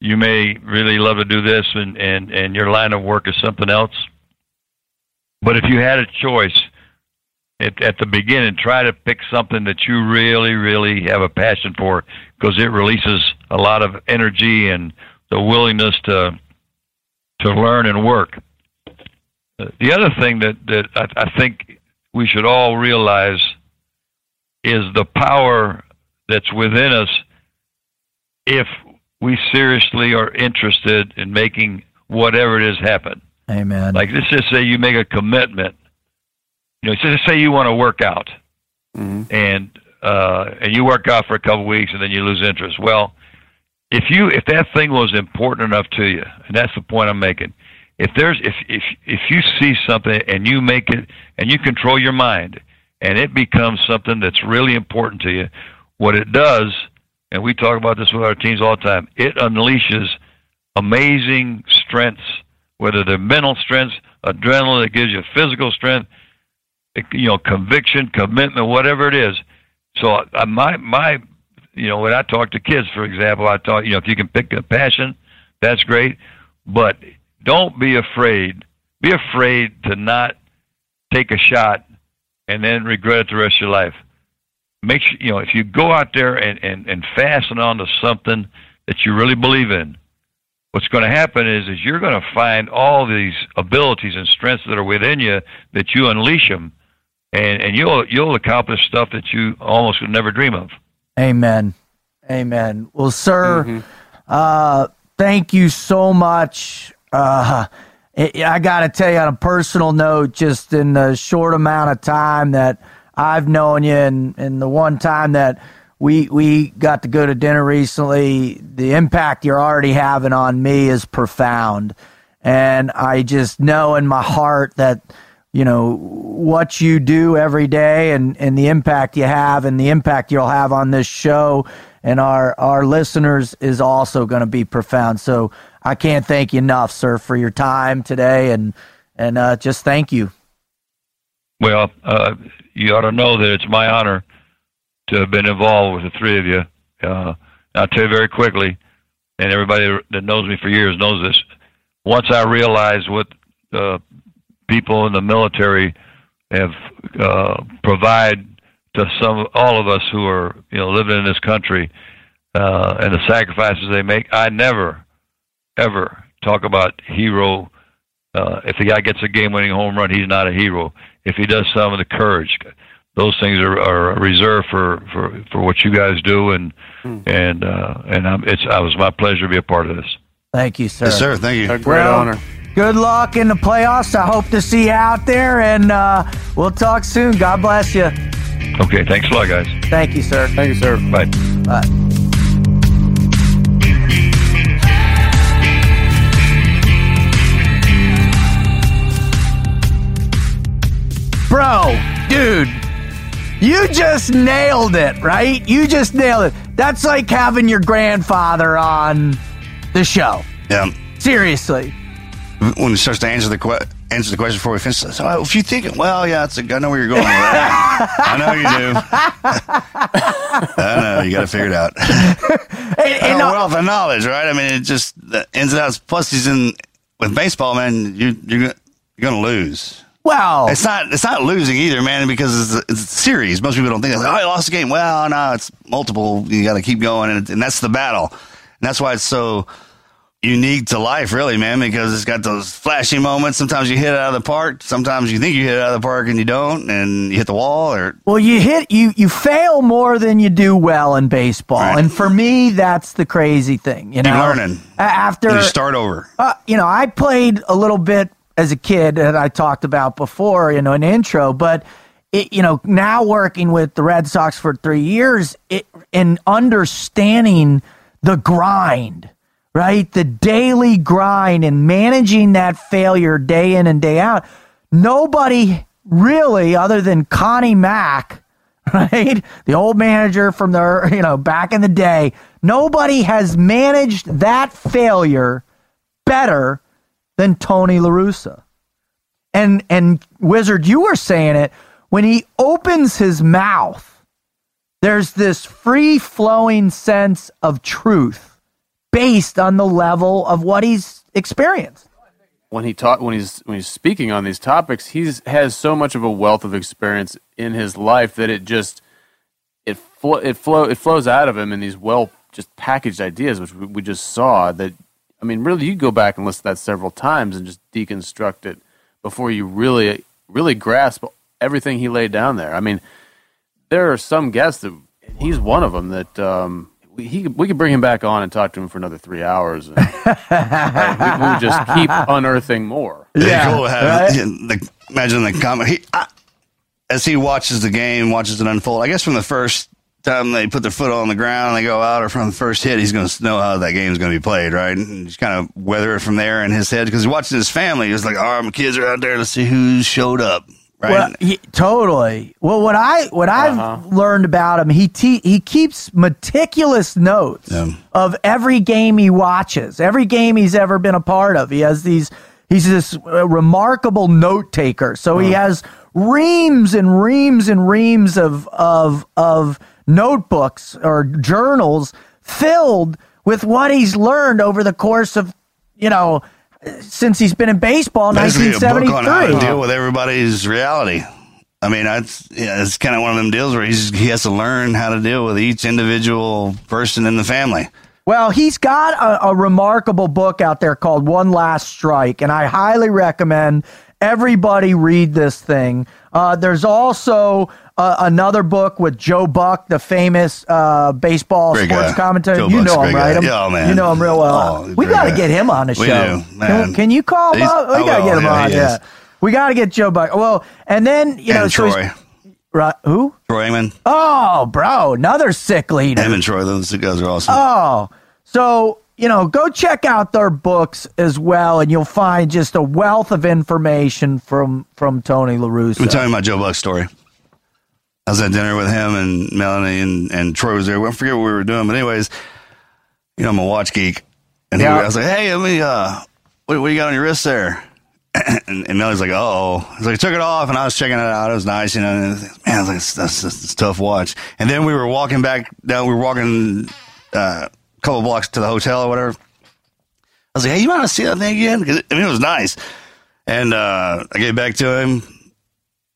you may really love to do this and, and, and your line of work is something else. But if you had a choice at, at the beginning, try to pick something that you really, really have a passion for because it releases a lot of energy and the willingness to to learn and work. Uh, the other thing that that I, I think we should all realize is the power that's within us if we seriously are interested in making whatever it is happen. Amen. Like let's just say you make a commitment. You know, let's just say you want to work out, Mm-hmm. and uh, and you work out for a couple of weeks, and then you lose interest. Well, if you if that thing was important enough to you, and that's the point I'm making. If there's if if if you see something and you make it and you control your mind, and it becomes something that's really important to you, what it does, and we talk about this with our teams all the time, it unleashes amazing strengths, whether they're mental strengths, adrenaline that gives you physical strength, you know, conviction, commitment, whatever it is. So uh, my my, you know, when I talk to kids, for example, I talk, you know, if you can pick a passion, that's great, but don't be afraid. Be afraid to not take a shot and then regret it the rest of your life. Make sure you know if you go out there and and and fasten onto something that you really believe in. What's going to happen is is you're going to find all these abilities and strengths that are within you that you unleash them, and and you'll you'll accomplish stuff that you almost would never dream of. Amen. Amen. Well, sir, Mm-hmm. uh, thank you so much. Uh, I got to tell you on a personal note, just in the short amount of time that I've known you, and, and the one time that we we got to go to dinner recently, the impact you're already having on me is profound, and I just know in my heart that you know what you do every day and and the impact you have and the impact you'll have on this show and our our listeners is also going to be profound. So i can't thank you enough sir for your time today and and uh, just thank you Well, uh, you ought to know that it's my honor to have been involved with the three of you. Uh, I'll tell you very quickly, and everybody that knows me for years knows this. Once I realized what uh, people in the military have uh, provide to some all of us who are you know living in this country uh, and the sacrifices they make, I never ever talk about hero. Uh, if the guy gets a game-winning home run, he's not a hero. If he does some of the courage, those things are, are reserved for, for, for what you guys do, and and uh, and I'm, it's it was my pleasure to be a part of this. thank you sir Yes, sir. Thank you. A great Well, honor. good luck in the playoffs i hope to see you out there and uh, we'll talk soon god bless you Okay, thanks a lot, guys. thank you sir Thank you, sir. Bye. Bye. Bro, dude, you just nailed it, right? You just nailed it. That's like having your grandfather on the show. Yeah. Seriously. When he starts to answer the que- answer the question before we finish, so if you think, well, yeah, it's a, I know where you're going with that. I know you do. I know you got to figure it out. And, a and, uh, wealth of knowledge, right? I mean, it just the ins and outs. Plus, he's in with baseball, man. You you're you're gonna lose. Well, It's not it's not losing either, man, because it's a, it's a series. Most people don't think, like, oh, I lost the game. Well, no, it's multiple. You got to keep going, and, and that's the battle. And that's why it's so unique to life, really, man, because it's got those flashy moments. Sometimes you hit it out of the park. Sometimes you think you hit it out of the park and you don't, and you hit the wall. Or Well, you hit you you fail more than you do well in baseball, Right. and for me, that's the crazy thing. You know, You're learning. After you start over. uh, you know, I played a little bit as a kid that I talked about before, you know, an intro, but it, you know, now working with the Red Sox for three years, it, and understanding the grind, right? The daily grind and managing that failure day in and day out. Nobody really, other than Connie Mack, right? The old manager from the, you know, back in the day, nobody has managed that failure better than Tony La Russa. And and Wizard, you were saying it, when he opens his mouth, there's this free flowing sense of truth based on the level of what he's experienced. when he taught when he's when he's speaking on these topics, he's has so much of a wealth of experience in his life that it just it flo- it flow it flows out of him in these well just packaged ideas, which we, we just saw. That I mean, really, you go back and listen to that several times and just deconstruct it before you really really grasp everything he laid down there. I mean, there are some guests that he's one of them that. Um, we, he, we could bring him back on and talk to him for another three hours. And, we, we just keep unearthing more. Yeah, cool to have the, imagine the comment. He, I, as he watches the game, watches it unfold. I guess from the first time they put their foot on the ground, and they go out, or from the first hit, he's going to know how that game is going to be played, right? And just kind of weather it from there in his head because he's watching his family. He's like, "All right, my kids are out there. Let's see who showed up." Right? Well, he, totally. Well, what I what I've Uh-huh. learned about him, he te- he keeps meticulous notes Yeah. of every game he watches, every game he's ever been a part of. He has these. He's this uh, remarkable note taker. So he has reams and reams and reams of of of notebooks or journals filled with what he's learned over the course of you know since he's been in baseball, Basically, a book on how to deal with everybody's reality. I mean, that's yeah, it's kind of one of them deals where he's he has to learn how to deal with each individual person in the family. Well, he's got a, a remarkable book out there called One Last Strike, and I highly recommend everybody read this thing. Uh, there's also uh, another book with Joe Buck, the famous uh, baseball Great sports guy. commentator. Joe you Buck's know him, right? Him- Yeah, oh, man. You know him real well. Oh, we got to get him on the show. do, Can, can you call him He's- up? We got to get him Yeah, on. Yeah. We got to get Joe Buck. Well, and then, you know, and so Right, who? Troy Aikman, Oh, bro, another sick leader. him and Troy, those two guys are awesome. Oh, so you know, go check out their books as well, and you'll find just a wealth of information from from Tony La Russa. tell you my Joe Buck story. I was at dinner with him and Melanie and, and Troy was there. I forget what we were doing, but anyways, you know, I'm a watch geek. And he, I was like, hey, let me, uh, what, what do you got on your wrist there? and, and Melanie's like, oh. I was like, took it off and I was checking it out. It was nice, you know. And, man, I was like, that's, that's, that's a tough watch. And then we were walking back down, we were walking uh, couple blocks to the hotel or whatever. I was like, hey, you want to see that thing again? I mean, it was nice. And uh, I gave back to him.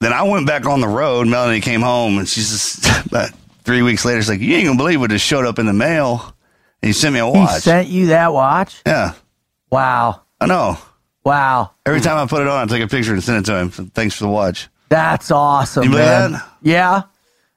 Then I went back on the road. Melanie came home, and she's just about three weeks later. She's like, "You ain't gonna believe what just showed up in the mail." And he sent me a watch. he sent you that watch? yeah, Wow, I know. wow, Every time I put it on, I take a picture and send it to him. Thanks for the watch. that's awesome, You believe man. that? Yeah,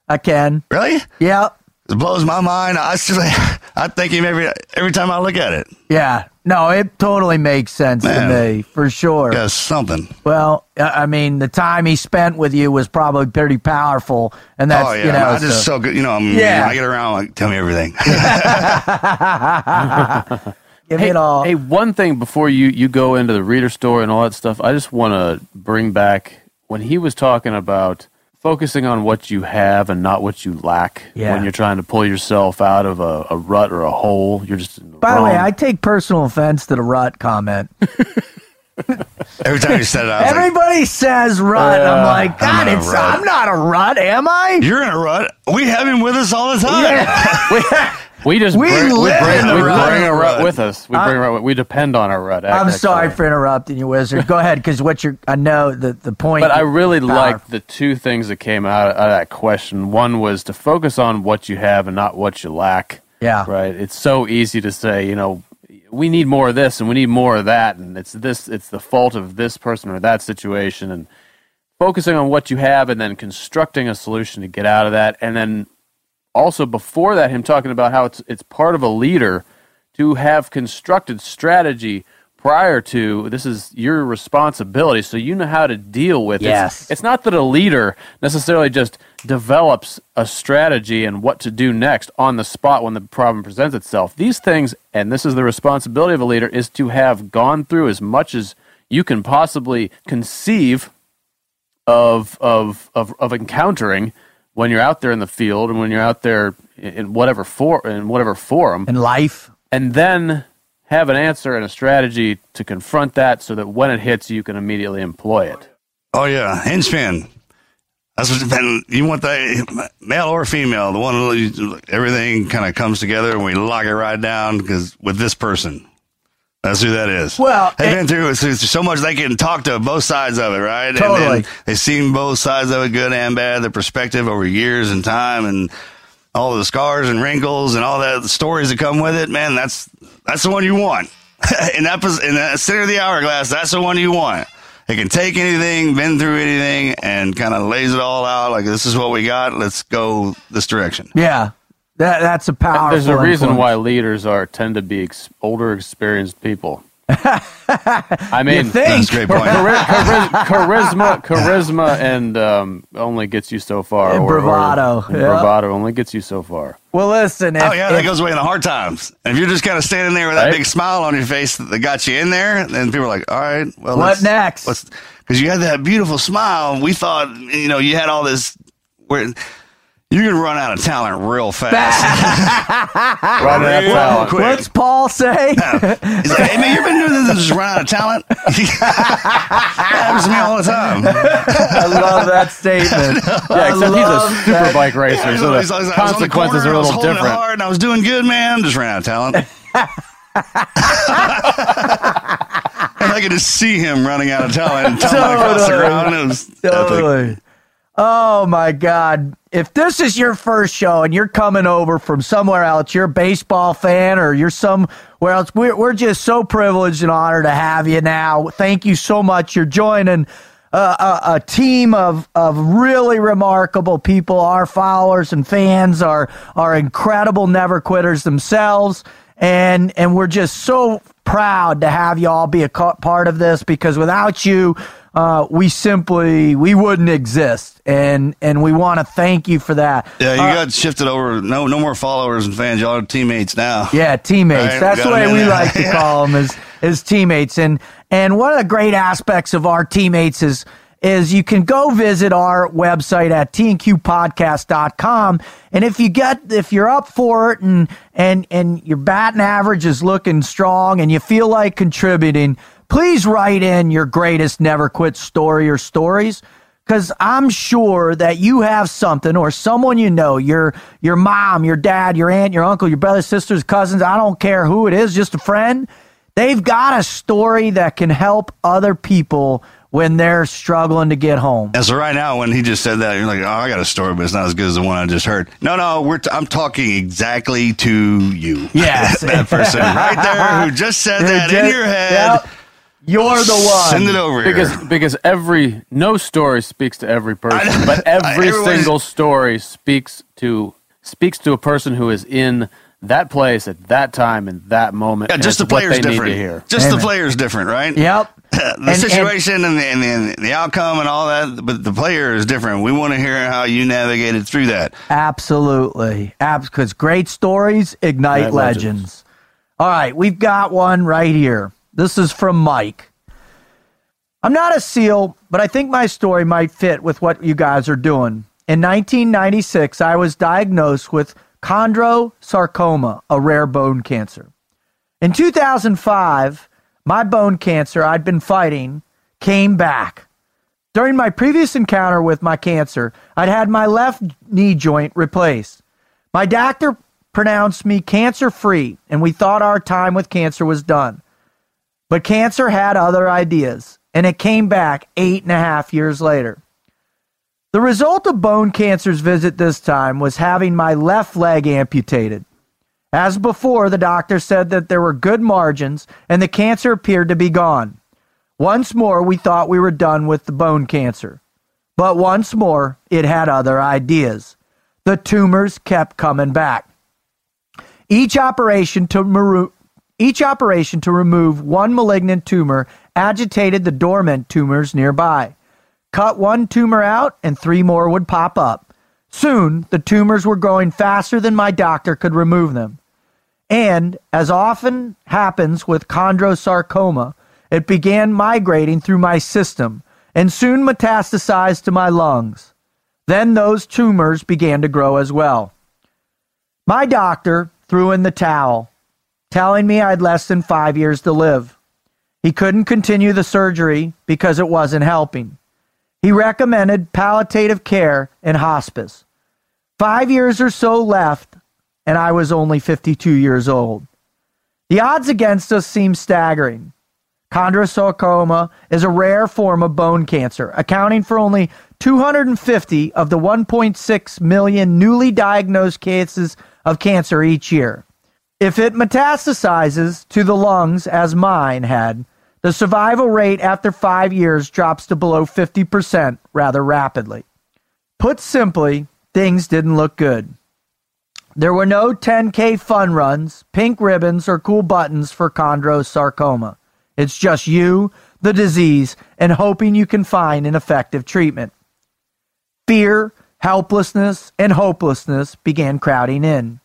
I can. Really? Yeah, It blows my mind. I just, I thank him every every time I look at it. yeah. No, it totally makes sense Man. to me for sure. Got something. Well, I I mean, the time he spent with you was probably pretty powerful, and that's oh yeah, you know, I just so- so good. You know, I'm, Yeah. I get around like tell me everything. give Hey, it all. hey, one thing before you, you go into the reader store and all that stuff, I just want to bring back when he was talking about focusing on what you have and not what you lack Yeah. when you're trying to pull yourself out of a, a rut or a hole. You're just in the By the way, I take personal offense to the rut comment. every time you said it, I was like, Everybody says rut. and I'm uh, like, God, I'm in it's. I'm not a rut, am I? "You're in a rut. We have him with us all the time." We just We bring, we bring, we rut. bring a rut with us. We bring rut. We depend on our rut. I'm sorry for interrupting you, Wizard. Go ahead, because what you're, I know the the point. But I really like the two things that came out of, out of that question. One was to focus on what you have and not what you lack. Yeah. Right. It's so easy to say, you know, we need more of this and we need more of that, and it's this, it's the fault of this person or that situation, and focusing on what you have and then constructing a solution to get out of that, and then also before that, him talking about how it's it's part of a leader to have constructed strategy prior to this is your responsibility so you know how to deal with it. Yes. It's, it's not that a leader necessarily just develops a strategy and what to do next on the spot when the problem presents itself. These things, and this is the responsibility of a leader, is to have gone through as much as you can possibly conceive of of of, of encountering when you're out there in the field and when you're out there in in whatever for in whatever forum in life. and then have an answer and a strategy to confront that so that when it hits you can immediately employ it. Oh yeah, hinge pin. That's what and you want that male or female. The one everything kind of comes together and we lock it right down because with this person, that's who that is. Well, they've it- been through it, so so much they can talk to both sides of it, right? And Totally. they've seen both sides of it, good and bad, the perspective over years and time, and all the scars and wrinkles and all that the stories that come with it. Man, that's that's the one you want. in that in that center of the hourglass, that's the one you want. It can take anything, been through anything, and kind of lays it all out. Like this is what we got. Let's go this direction. Yeah, that that's a powerful. There's a reason influence. why leaders are tend to be ex- older, experienced people. I mean, You think? That's a great point. chari- chari- charisma, charisma, and um, only gets you so far. And bravado, and yeah. bravado only gets you so far. Well, listen. If, Oh yeah, that if- goes away in the hard times. And if you're just kind of standing there with that Right. big smile on your face that got you in there, then people are like, "All right, well, What let's- next?" Because you had that beautiful smile. We thought, you know, you had all this. Where you're gonna run out of talent real fast. Right at Real talent. quick. What's Paul say? He's like, hey man, you've been doing this and just run out of talent. that happens to me all the time. I love that statement. Yeah, except he's a super that. bike racer, so He's the like, I was the consequences corner, are a I was little holding it different. hard and I was doing good, man. Just ran out of talent. and I could just see him running out of talent and tumbling across the ground. It was epic. Oh my God. If this is your first show and you're coming over from somewhere else, you're a baseball fan or you're somewhere else, we're, we're just so privileged and honored to have you now. Thank you so much. You're joining a, a team of, of really remarkable people. Our followers and fans are, are incredible never quitters themselves. And, and we're just so proud to have you all be a part of this because without you, uh, we simply we wouldn't exist, and and we want to thank you for that. Yeah, you Uh, got shifted over. No, no more followers and fans. Y'all are teammates now. Yeah, teammates. Right, That's the way we there. like to call them as as teammates. And and one of the great aspects of our teammates is is you can go visit our website at tnqpodcast.com and if you get if you're up for it and and and your batting average is looking strong and you feel like contributing please write in your greatest never quit story or stories because I'm sure that you have something or someone you know, your your mom, your dad, your aunt, your uncle, your brothers, sisters, cousins, I don't care who it is, just a friend. They've got a story that can help other people when they're struggling to get home. And so right now, when he just said that, you're like, "Oh, I got a story, but it's not as good as the one I just heard." No, no, we're t- I'm talking exactly to you. Yes. that person right there who just said that in your head. Yep. You're the one. Send it over Because here. because every no story speaks to every person, but every everyone's- single story speaks to speaks to a person who is in that place at that time in that moment. Yeah, just the player's they different. need to hear. Just Amen. the player's different, right? Yep. the And- and- situation and, the, and, the, and the outcome and all that, but the player is different. We want to hear how you navigated through that. Absolutely. Because great stories ignite Ignite legends. legends. All right, we've got one right here. This is from Mike. I'm not a SEAL, but I think my story might fit with what you guys are doing. In 1996, I was diagnosed with chondrosarcoma, a rare bone cancer. In 2005, my bone cancer I'd been fighting came back. During my previous encounter with my cancer, I'd had my left knee joint replaced. My doctor pronounced me cancer free, and we thought our time with cancer was done. But cancer had other ideas, and it came back eight and a half years later. The result of bone cancer's visit this time was having my left leg amputated. As before, the doctor said that there were good margins and the cancer appeared to be gone. Once more, we thought we were done with the bone cancer. But once more, it had other ideas. The tumors kept coming back. Each operation to maru- each operation to remove one malignant tumor agitated the dormant tumors nearby. Cut one tumor out, and three more would pop up. Soon, the tumors were growing faster than my doctor could remove them. And, as often happens with chondrosarcoma, it began migrating through my system and soon metastasized to my lungs. Then those tumors began to grow as well. My doctor threw in the towel, telling me I had less than five years to live. He couldn't continue the surgery because it wasn't helping. He recommended palliative care and hospice. Five years or so left, and I was only 52 years old. The odds against us seem staggering. Chondrosarcoma is a rare form of bone cancer, accounting for only 250 of the 1.6 million newly diagnosed cases of cancer each year. If it metastasizes to the lungs, as mine had, the survival rate after five years drops to below 50% rather rapidly. Put simply, things didn't look good. There were no 10K fun runs, pink ribbons, or cool buttons for chondrosarcoma. It's just you, the disease, and hoping you can find an effective treatment. Fear, helplessness, and hopelessness began crowding in.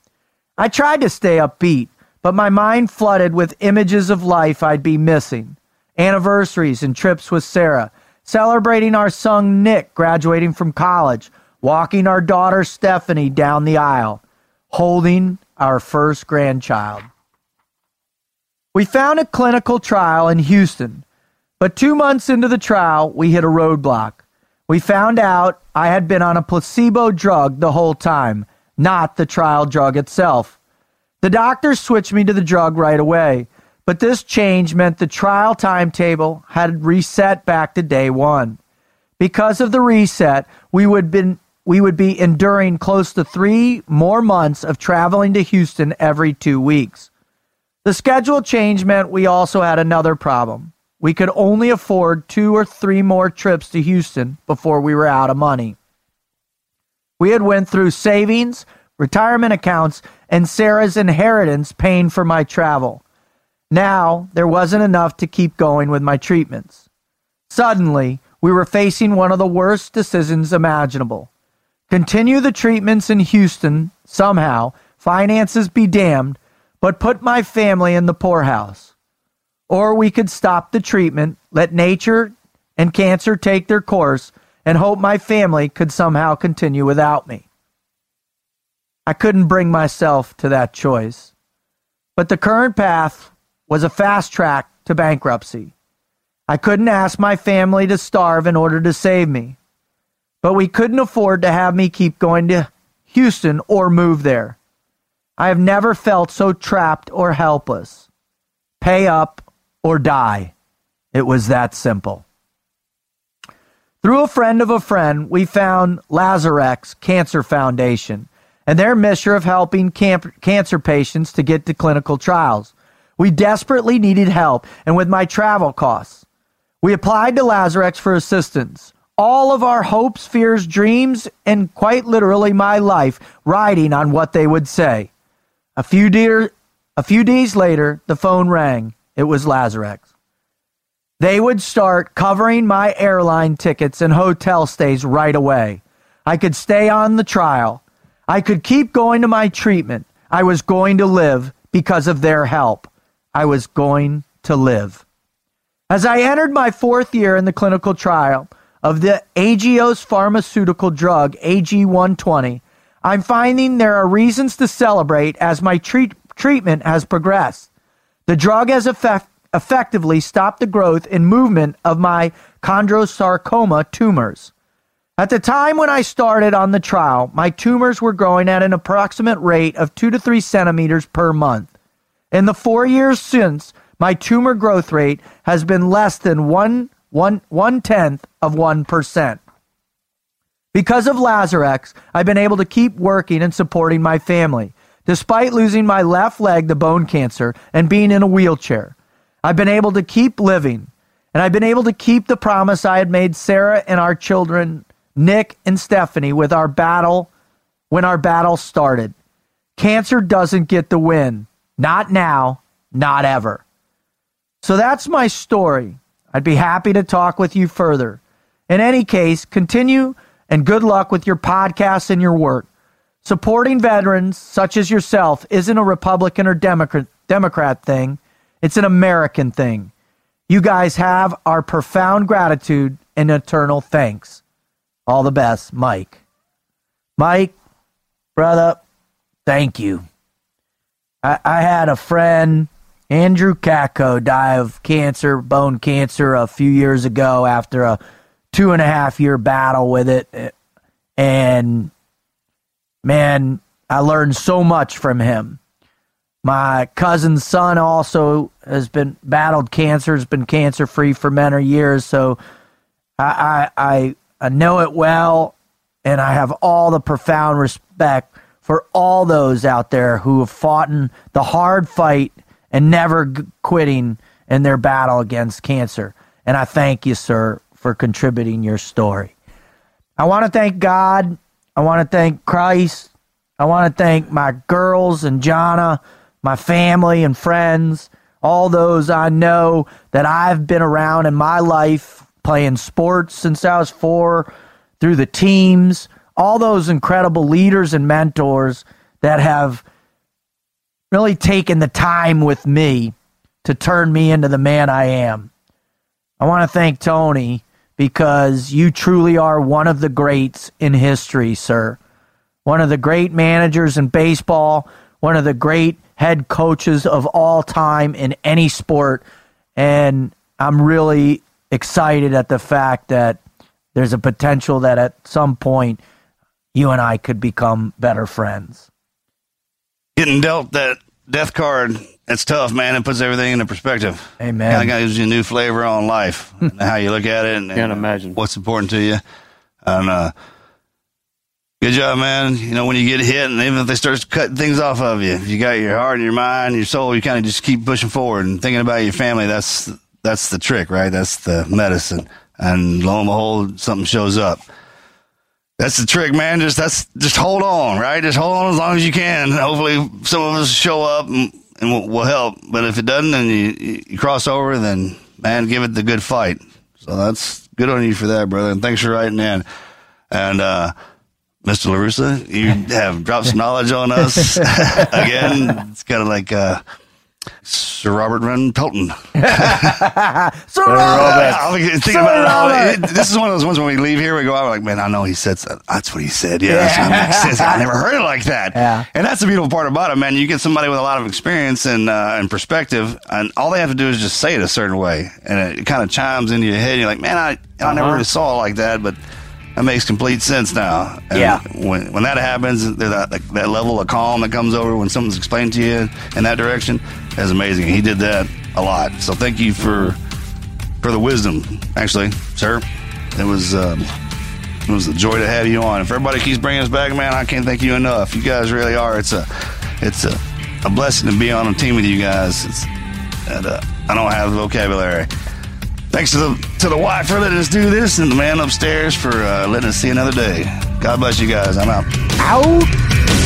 I tried to stay upbeat, but my mind flooded with images of life I'd be missing anniversaries and trips with Sarah, celebrating our son Nick graduating from college, walking our daughter Stephanie down the aisle, holding our first grandchild. We found a clinical trial in Houston, but two months into the trial, we hit a roadblock. We found out I had been on a placebo drug the whole time, not the trial drug itself. The doctor switched me to the drug right away, but this change meant the trial timetable had reset back to day one. Because of the reset, we would been we would be enduring close to three more months of traveling to Houston every two weeks. The schedule change meant we also had another problem. We could only afford two or three more trips to Houston before we were out of money. We had went through savings, retirement accounts, and Sarah's inheritance paying for my travel. Now, there wasn't enough to keep going with my treatments. Suddenly, we were facing one of the worst decisions imaginable. Continue the treatments in Houston, somehow, finances be damned, but put my family in the poorhouse. Or we could stop the treatment, let nature and cancer take their course, and hope my family could somehow continue without me. I couldn't bring myself to that choice. But the current path was a fast track to bankruptcy. I couldn't ask my family to starve in order to save me. But we couldn't afford to have me keep going to Houston or move there. I have never felt so trapped or helpless. Pay up or die. It was that simple. Through a friend of a friend, we found Lazarex Cancer Foundation and their mission of helping cancer patients to get to clinical trials. We desperately needed help, and with my travel costs, we applied to Lazarex for assistance. All of our hopes, fears, dreams, and quite literally my life riding on what they would say. A few, dear, a few days later, the phone rang. It was Lazarex. They would start covering my airline tickets and hotel stays right away. I could stay on the trial. I could keep going to my treatment. I was going to live because of their help. I was going to live. As I entered my fourth year in the clinical trial of the Agios pharmaceutical drug AG120, I'm finding there are reasons to celebrate as my treat- treatment has progressed. The drug has effect- effectively stop the growth and movement of my chondrosarcoma tumors. At the time when I started on the trial, my tumors were growing at an approximate rate of 2 to 3 centimeters per month. In the four years since, my tumor growth rate has been less than one, one, one tenth of 1%. Because of Lazarex, I've been able to keep working and supporting my family, despite losing my left leg to bone cancer and being in a wheelchair. I've been able to keep living, and I've been able to keep the promise I had made Sarah and our children, Nick and Stephanie, with our battle when our battle started. Cancer doesn't get the win. Not now, not ever. So that's my story. I'd be happy to talk with you further. In any case, continue and good luck with your podcast and your work. Supporting veterans such as yourself isn't a Republican or Democrat, Democrat thing, it's an American thing. You guys have our profound gratitude and eternal thanks. All the best, Mike. Mike, brother, thank you. I, I had a friend, Andrew Kako, die of cancer, bone cancer, a few years ago after a two and a half year battle with it. And man, I learned so much from him. My cousin's son also has been battled cancer, has been cancer free for many years. So I, I, I, know it well, and I have all the profound respect for all those out there who have fought in the hard fight and never quitting in their battle against cancer. And I thank you, sir, for contributing your story. I want to thank God. I want to thank Christ. I want to thank my girls and Jana, my family and friends, all those I know that I've been around in my life playing sports since I was four, through the teams, all those incredible leaders and mentors that have really taken the time with me to turn me into the man I am. I want to thank Tony because you truly are one of the greats in history, sir. One of the great managers in baseball, one of the great head coaches of all time in any sport. And I'm really excited at the fact that there's a potential that at some point you and I could become better friends. Getting dealt that death card, it's tough, man. It puts everything into perspective. Amen. Kind of gives you a new flavor on life, and how you look at it, and, Can't and imagine. what's important to you. And uh, good job, man. You know when you get hit, and even if they start cutting things off of you, you got your heart and your mind, your soul, you kind of just keep pushing forward and thinking about your family. That's that's the trick, right? That's the medicine. And lo and behold, something shows up. That's the trick, man. Just that's just hold on, right? Just hold on as long as you can. Hopefully, some of us show up and, and will, will help. But if it doesn't, and you, you cross over, then man, give it the good fight. So that's good on you for that, brother. And thanks for writing in. And uh, Mr. La Russa, you have dropped some knowledge on us again. It's kind of like uh, Sir Robert Van Pelton. So, I was thinking about it all. Robert. This is one of those ones when we leave here, we go out, we're like, man, I know he said that. That's what he said. Yeah, that's what makes sense. I never heard it like that. Yeah. And that's the beautiful part about it, man. You get somebody with a lot of experience and, uh, and perspective, and all they have to do is just say it a certain way. And it kind of chimes into your head. And you're like, man, I, I never Uh-huh. really saw it like that, but that makes complete sense now. And Yeah. When, when that happens, there's that, that, that level of calm that comes over when something's explained to you in that direction is amazing. He did that a lot. So thank you for for the wisdom, actually, sir. It was um, it was a joy to have you on. If everybody keeps bringing us back, man, I can't thank you enough. You guys really are. It's a it's a, a blessing to be on a team with you guys. It's, and, uh, I don't have the vocabulary. Thanks to the to the wife for letting us do this, and the man upstairs for uh, letting us see another day. God bless you guys. I'm out. out.